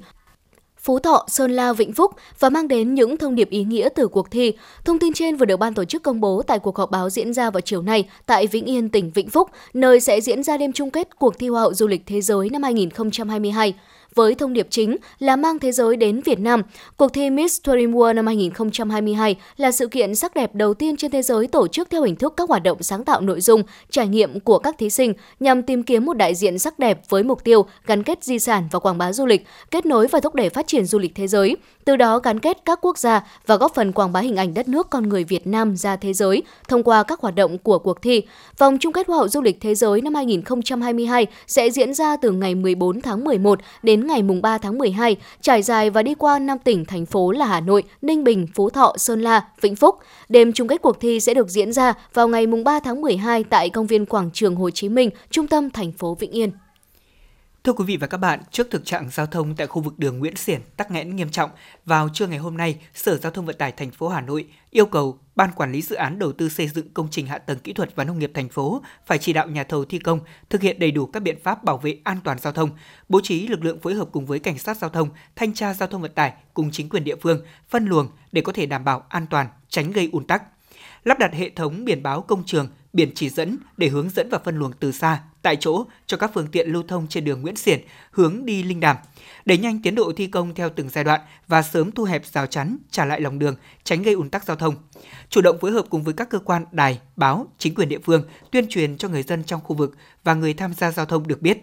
Phú Thọ, Sơn La, Vĩnh Phúc và mang đến những thông điệp ý nghĩa từ cuộc thi. Thông tin trên vừa được ban tổ chức công bố tại cuộc họp báo diễn ra vào chiều nay tại Vĩnh Yên, tỉnh Vĩnh Phúc, nơi sẽ diễn ra đêm chung kết cuộc thi Hoa hậu du lịch thế giới năm 2022 với thông điệp chính là mang thế giới đến Việt Nam. Cuộc thi Miss Tourism World năm 2022 là sự kiện sắc đẹp đầu tiên trên thế giới tổ chức theo hình thức các hoạt động sáng tạo nội dung, trải nghiệm của các thí sinh nhằm tìm kiếm một đại diện sắc đẹp với mục tiêu gắn kết di sản và quảng bá du lịch, kết nối và thúc đẩy phát triển du lịch thế giới, từ đó gắn kết các quốc gia và góp phần quảng bá hình ảnh đất nước con người Việt Nam ra thế giới thông qua các hoạt động của cuộc thi. Vòng chung kết Hoa hậu du lịch thế giới năm 2022 sẽ diễn ra từ ngày 14 tháng 11 đến ngày mùng 3 tháng 12, trải dài và đi qua 5 tỉnh, thành phố là Hà Nội, Ninh Bình, Phú Thọ, Sơn La, Vĩnh Phúc. Đêm chung kết cuộc thi sẽ được diễn ra vào ngày mùng 3 tháng 12 tại công viên Quảng trường Hồ Chí Minh, trung tâm thành phố Vĩnh Yên. Thưa quý vị và các bạn, trước thực trạng giao thông tại khu vực đường Nguyễn Xiển tắc nghẽn nghiêm trọng, vào trưa ngày hôm nay, Sở Giao thông Vận tải thành phố Hà Nội yêu cầu Ban quản lý dự án đầu tư xây dựng công trình hạ tầng kỹ thuật và nông nghiệp thành phố phải chỉ đạo nhà thầu thi công thực hiện đầy đủ các biện pháp bảo vệ an toàn giao thông, bố trí lực lượng phối hợp cùng với cảnh sát giao thông, thanh tra giao thông vận tải cùng chính quyền địa phương phân luồng để có thể đảm bảo an toàn, tránh gây ùn tắc. Lắp đặt hệ thống biển báo công trường, biển chỉ dẫn để hướng dẫn và phân luồng từ xa, tại chỗ cho các phương tiện lưu thông trên đường Nguyễn Xiển hướng đi Linh Đàm, đẩy nhanh tiến độ thi công theo từng giai đoạn và sớm thu hẹp rào chắn, trả lại lòng đường, tránh gây ùn tắc giao thông. Chủ động phối hợp cùng với các cơ quan, đài, báo, chính quyền địa phương tuyên truyền cho người dân trong khu vực và người tham gia giao thông được biết.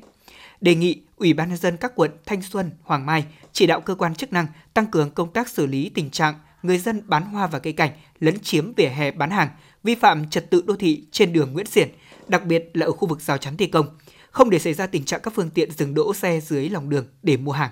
Đề nghị Ủy ban nhân dân các quận Thanh Xuân, Hoàng Mai chỉ đạo cơ quan chức năng tăng cường công tác xử lý tình trạng người dân bán hoa và cây cảnh lấn chiếm vỉa hè bán hàng, vi phạm trật tự đô thị trên đường Nguyễn Xiển, đặc biệt là ở khu vực rào chắn thi công, không để xảy ra tình trạng các phương tiện dừng đỗ xe dưới lòng đường để mua hàng.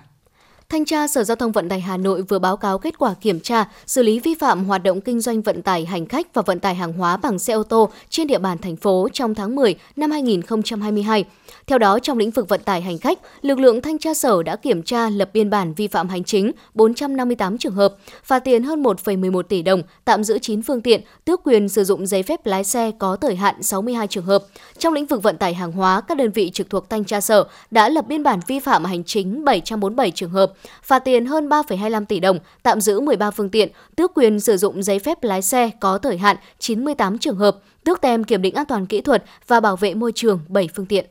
Thanh tra Sở Giao thông Vận tải Hà Nội vừa báo cáo kết quả kiểm tra, xử lý vi phạm hoạt động kinh doanh vận tải hành khách và vận tải hàng hóa bằng xe ô tô trên địa bàn thành phố trong tháng 10 năm 2022. Theo đó, trong lĩnh vực vận tải hành khách, lực lượng thanh tra sở đã kiểm tra lập biên bản vi phạm hành chính 458 trường hợp, phạt tiền hơn 1,11 tỷ đồng, tạm giữ 9 phương tiện, tước quyền sử dụng giấy phép lái xe có thời hạn 62 trường hợp. Trong lĩnh vực vận tải hàng hóa, các đơn vị trực thuộc thanh tra sở đã lập biên bản vi phạm hành chính 747 trường hợp, phạt tiền hơn 3,25 tỷ đồng, tạm giữ 13 phương tiện, tước quyền sử dụng giấy phép lái xe có thời hạn 98 trường hợp, tước tem kiểm định an toàn kỹ thuật và bảo vệ môi trường 7 phương tiện.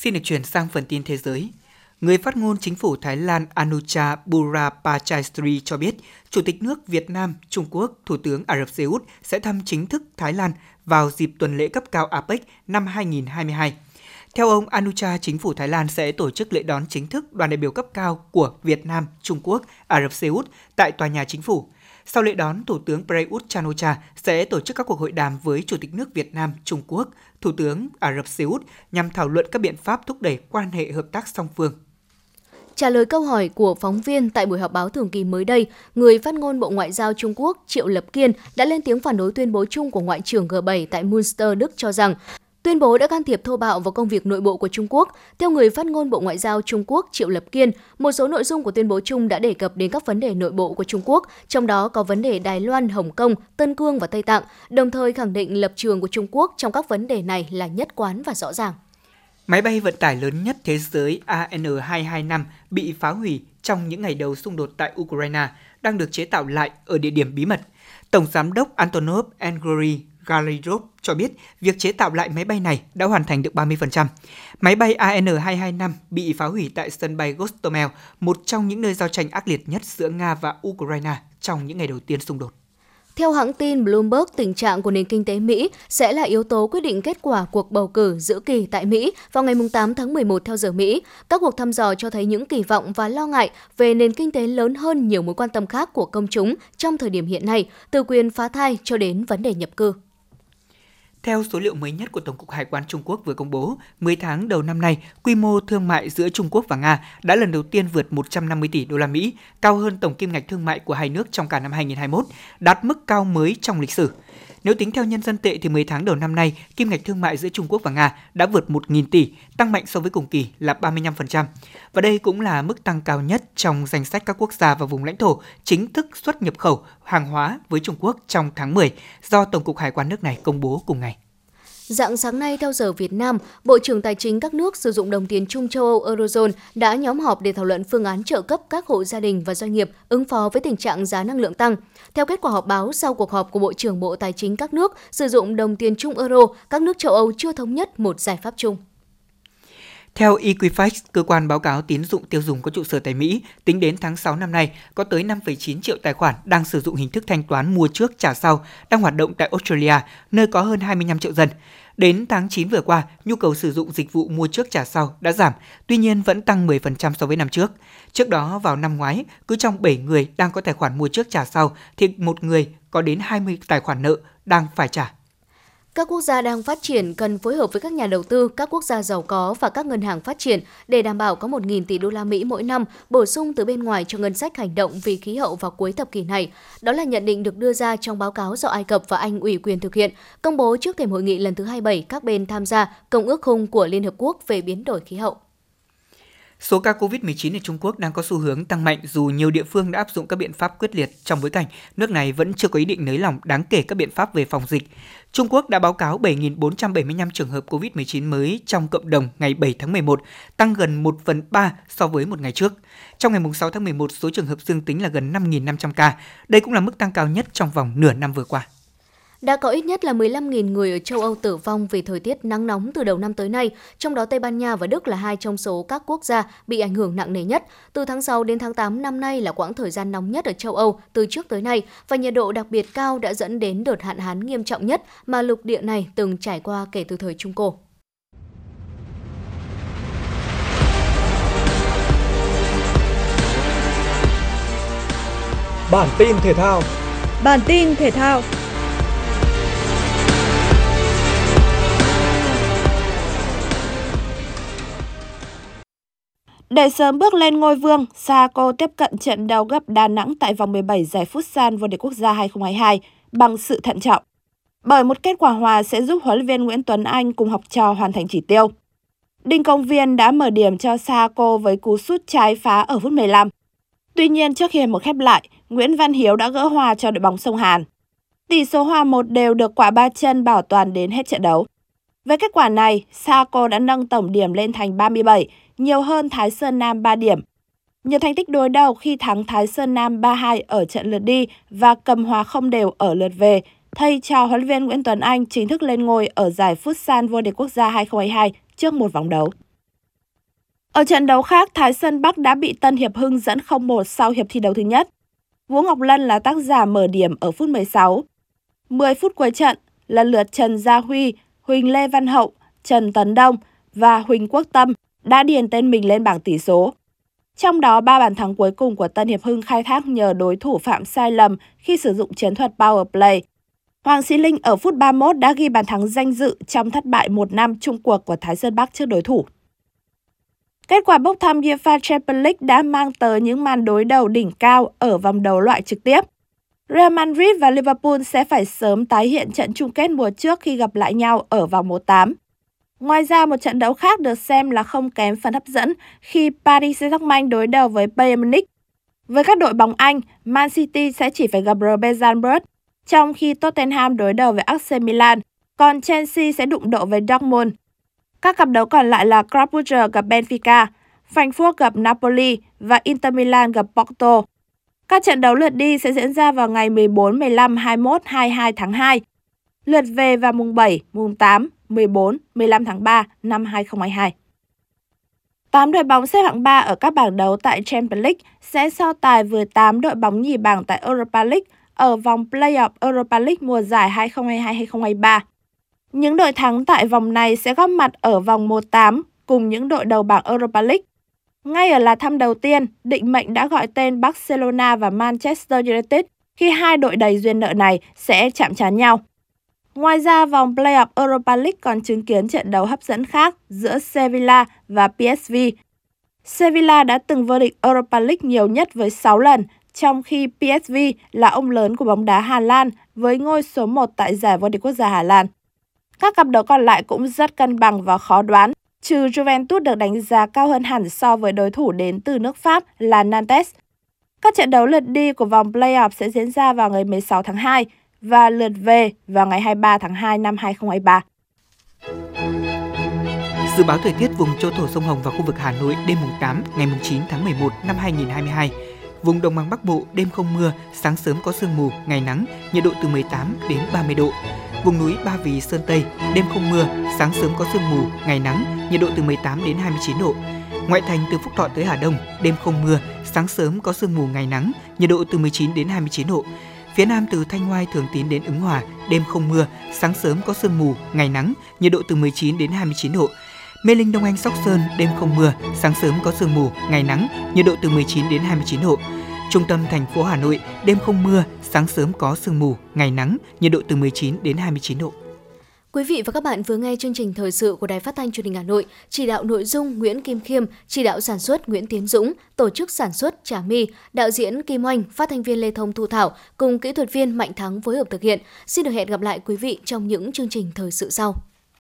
Xin được chuyển sang phần tin thế giới. Người phát ngôn chính phủ Thái Lan Anucha Burapachaisri cho biết, Chủ tịch nước Việt Nam, Trung Quốc, Thủ tướng Ả Rập Xê Út sẽ thăm chính thức Thái Lan vào dịp tuần lễ cấp cao APEC năm 2022. Theo ông Anucha, chính phủ Thái Lan sẽ tổ chức lễ đón chính thức đoàn đại biểu cấp cao của Việt Nam, Trung Quốc, Ả Rập Xê Út tại tòa nhà chính phủ. Sau lễ đón, Thủ tướng Prayut Chan-o-cha sẽ tổ chức các cuộc hội đàm với Chủ tịch nước Việt Nam, Trung Quốc, Thủ tướng Ả Rập Xê Út nhằm thảo luận các biện pháp thúc đẩy quan hệ hợp tác song phương. Trả lời câu hỏi của phóng viên tại buổi họp báo thường kỳ mới đây, người phát ngôn Bộ Ngoại giao Trung Quốc Triệu Lập Kiên đã lên tiếng phản đối tuyên bố chung của Ngoại trưởng G7 tại Munster, Đức cho rằng Tuyên bố đã can thiệp thô bạo vào công việc nội bộ của Trung Quốc. Theo người phát ngôn Bộ Ngoại giao Trung Quốc Triệu Lập Kiên, một số nội dung của tuyên bố chung đã đề cập đến các vấn đề nội bộ của Trung Quốc, trong đó có vấn đề Đài Loan, Hồng Kông, Tân Cương và Tây Tạng, đồng thời khẳng định lập trường của Trung Quốc trong các vấn đề này là nhất quán và rõ ràng. Máy bay vận tải lớn nhất thế giới AN225 bị phá hủy trong những ngày đầu xung đột tại Ukraine đang được chế tạo lại ở địa điểm bí mật. Tổng giám đốc Antonov Angry Galirov cho biết việc chế tạo lại máy bay này đã hoàn thành được 30%. Máy bay AN225 bị phá hủy tại sân bay Gostomel, một trong những nơi giao tranh ác liệt nhất giữa Nga và Ukraine trong những ngày đầu tiên xung đột. Theo hãng tin Bloomberg, tình trạng của nền kinh tế Mỹ sẽ là yếu tố quyết định kết quả cuộc bầu cử giữa kỳ tại Mỹ vào ngày 8 tháng 11 theo giờ Mỹ. Các cuộc thăm dò cho thấy những kỳ vọng và lo ngại về nền kinh tế lớn hơn nhiều mối quan tâm khác của công chúng trong thời điểm hiện nay, từ quyền phá thai cho đến vấn đề nhập cư. Theo số liệu mới nhất của Tổng cục Hải quan Trung Quốc vừa công bố, 10 tháng đầu năm nay, quy mô thương mại giữa Trung Quốc và Nga đã lần đầu tiên vượt 150 tỷ đô la Mỹ, cao hơn tổng kim ngạch thương mại của hai nước trong cả năm 2021, đạt mức cao mới trong lịch sử. Nếu tính theo nhân dân tệ thì 10 tháng đầu năm nay, kim ngạch thương mại giữa Trung Quốc và Nga đã vượt 1.000 tỷ, tăng mạnh so với cùng kỳ là 35%. Và đây cũng là mức tăng cao nhất trong danh sách các quốc gia và vùng lãnh thổ chính thức xuất nhập khẩu hàng hóa với Trung Quốc trong tháng 10 do Tổng cục Hải quan nước này công bố cùng ngày. Dạng sáng nay theo giờ Việt Nam, Bộ trưởng Tài chính các nước sử dụng đồng tiền chung châu Âu Eurozone đã nhóm họp để thảo luận phương án trợ cấp các hộ gia đình và doanh nghiệp ứng phó với tình trạng giá năng lượng tăng. Theo kết quả họp báo sau cuộc họp của Bộ trưởng Bộ Tài chính các nước sử dụng đồng tiền chung euro, các nước châu Âu chưa thống nhất một giải pháp chung. Theo Equifax, cơ quan báo cáo tín dụng tiêu dùng có trụ sở tại Mỹ, tính đến tháng 6 năm nay, có tới 5,9 triệu tài khoản đang sử dụng hình thức thanh toán mua trước trả sau đang hoạt động tại Australia, nơi có hơn 25 triệu dân. Đến tháng 9 vừa qua, nhu cầu sử dụng dịch vụ mua trước trả sau đã giảm, tuy nhiên vẫn tăng 10% so với năm trước. Trước đó, vào năm ngoái, cứ trong 7 người đang có tài khoản mua trước trả sau, thì một người có đến 20 tài khoản nợ đang phải trả. Các quốc gia đang phát triển cần phối hợp với các nhà đầu tư, các quốc gia giàu có và các ngân hàng phát triển để đảm bảo có 1.000 tỷ đô la Mỹ mỗi năm bổ sung từ bên ngoài cho ngân sách hành động vì khí hậu vào cuối thập kỷ này. Đó là nhận định được đưa ra trong báo cáo do Ai Cập và Anh ủy quyền thực hiện, công bố trước thềm hội nghị lần thứ 27 các bên tham gia Công ước khung của Liên Hợp Quốc về biến đổi khí hậu. Số ca COVID-19 ở Trung Quốc đang có xu hướng tăng mạnh dù nhiều địa phương đã áp dụng các biện pháp quyết liệt trong bối cảnh nước này vẫn chưa có ý định nới lỏng đáng kể các biện pháp về phòng dịch. Trung Quốc đã báo cáo 7.475 trường hợp COVID-19 mới trong cộng đồng ngày 7 tháng 11, tăng gần 1 phần 3 so với một ngày trước. Trong ngày 6 tháng 11, số trường hợp dương tính là gần 5.500 ca. Đây cũng là mức tăng cao nhất trong vòng nửa năm vừa qua. Đã có ít nhất là 15.000 người ở châu Âu tử vong vì thời tiết nắng nóng từ đầu năm tới nay, trong đó Tây Ban Nha và Đức là hai trong số các quốc gia bị ảnh hưởng nặng nề nhất. Từ tháng 6 đến tháng 8 năm nay là quãng thời gian nóng nhất ở châu Âu từ trước tới nay và nhiệt độ đặc biệt cao đã dẫn đến đợt hạn hán nghiêm trọng nhất mà lục địa này từng trải qua kể từ thời Trung Cổ. Bản tin thể thao Bản tin thể thao Để sớm bước lên ngôi vương, Saco tiếp cận trận đấu gấp Đà Nẵng tại vòng 17 giải Futsal vô địch quốc gia 2022 bằng sự thận trọng. Bởi một kết quả hòa sẽ giúp huấn luyện viên Nguyễn Tuấn Anh cùng học trò hoàn thành chỉ tiêu. Đinh Công Viên đã mở điểm cho Saco với cú sút trái phá ở phút 15. Tuy nhiên trước khi một khép lại, Nguyễn Văn Hiếu đã gỡ hòa cho đội bóng sông Hàn. Tỷ số hòa một đều được quả ba chân bảo toàn đến hết trận đấu. Với kết quả này, Saco đã nâng tổng điểm lên thành 37, nhiều hơn Thái Sơn Nam 3 điểm. Nhiều thành tích đối đầu khi thắng Thái Sơn Nam 3-2 ở trận lượt đi và cầm hòa không đều ở lượt về, thay cho huấn luyện viên Nguyễn Tuấn Anh chính thức lên ngôi ở giải Futsal vô địch quốc gia 2022 trước một vòng đấu. Ở trận đấu khác, Thái Sơn Bắc đã bị Tân Hiệp Hưng dẫn 0-1 sau hiệp thi đấu thứ nhất. Vũ Ngọc Lân là tác giả mở điểm ở phút 16. 10 phút cuối trận, lần lượt Trần Gia Huy, Huỳnh Lê Văn Hậu, Trần Tấn Đông và Huỳnh Quốc Tâm đã điền tên mình lên bảng tỷ số. Trong đó, ba bàn thắng cuối cùng của Tân Hiệp Hưng khai thác nhờ đối thủ phạm sai lầm khi sử dụng chiến thuật power play. Hoàng Sĩ Linh ở phút 31 đã ghi bàn thắng danh dự trong thất bại một năm chung cuộc của Thái Sơn Bắc trước đối thủ. Kết quả bốc thăm UEFA Champions League đã mang tới những màn đối đầu đỉnh cao ở vòng đấu loại trực tiếp. Real Madrid và Liverpool sẽ phải sớm tái hiện trận chung kết mùa trước khi gặp lại nhau ở vòng 1-8. Ngoài ra, một trận đấu khác được xem là không kém phần hấp dẫn khi Paris Saint-Germain đối đầu với Bayern Munich. Với các đội bóng Anh, Man City sẽ chỉ phải gặp RB Salzburg, trong khi Tottenham đối đầu với AC Milan, còn Chelsea sẽ đụng độ với Dortmund. Các cặp đấu còn lại là Club Brugge gặp Benfica, Frankfurt gặp Napoli và Inter Milan gặp Porto. Các trận đấu lượt đi sẽ diễn ra vào ngày 14, 15, 21, 22 tháng 2. Lượt về vào mùng 7, mùng 8, 14, 15 tháng 3 năm 2022. 8 đội bóng xếp hạng 3 ở các bảng đấu tại Champions League sẽ so tài với 8 đội bóng nhì bảng tại Europa League ở vòng Playoff Europa League mùa giải 2022-2023. Những đội thắng tại vòng này sẽ góp mặt ở vòng 1-8 cùng những đội đầu bảng Europa League. Ngay ở là thăm đầu tiên, định mệnh đã gọi tên Barcelona và Manchester United khi hai đội đầy duyên nợ này sẽ chạm trán nhau. Ngoài ra, vòng playoff Europa League còn chứng kiến trận đấu hấp dẫn khác giữa Sevilla và PSV. Sevilla đã từng vô địch Europa League nhiều nhất với 6 lần, trong khi PSV là ông lớn của bóng đá Hà Lan với ngôi số 1 tại giải vô địch quốc gia Hà Lan. Các cặp đấu còn lại cũng rất cân bằng và khó đoán, trừ Juventus được đánh giá cao hơn hẳn so với đối thủ đến từ nước Pháp là Nantes. Các trận đấu lượt đi của vòng playoff sẽ diễn ra vào ngày 16 tháng 2 và lượt về vào ngày 23 tháng 2 năm 2023. Dự báo thời tiết vùng châu thổ sông Hồng và khu vực Hà Nội đêm mùng 8 ngày mùng 9 tháng 11 năm 2022. Vùng đồng bằng Bắc Bộ đêm không mưa, sáng sớm có sương mù, ngày nắng, nhiệt độ từ 18 đến 30 độ. Vùng núi Ba Vì Sơn Tây đêm không mưa, sáng sớm có sương mù, ngày nắng, nhiệt độ từ 18 đến 29 độ. Ngoại thành từ Phúc Thọ tới Hà Đông đêm không mưa, sáng sớm có sương mù, ngày nắng, nhiệt độ từ 19 đến 29 độ. Phía Nam từ Thanh Hoai Thường Tín đến Ứng Hòa, đêm không mưa, sáng sớm có sương mù, ngày nắng, nhiệt độ từ 19 đến 29 độ. Mê Linh Đông Anh Sóc Sơn, đêm không mưa, sáng sớm có sương mù, ngày nắng, nhiệt độ từ 19 đến 29 độ. Trung tâm thành phố Hà Nội, đêm không mưa, sáng sớm có sương mù, ngày nắng, nhiệt độ từ 19 đến 29 độ. Quý vị và các bạn vừa nghe chương trình thời sự của Đài Phát thanh Truyền hình Hà Nội, chỉ đạo nội dung Nguyễn Kim Khiêm, chỉ đạo sản xuất Nguyễn Tiến Dũng, tổ chức sản xuất Trà My, đạo diễn Kim Oanh, phát thanh viên Lê Thông Thu Thảo cùng kỹ thuật viên Mạnh Thắng phối hợp thực hiện. Xin được hẹn gặp lại quý vị trong những chương trình thời sự sau.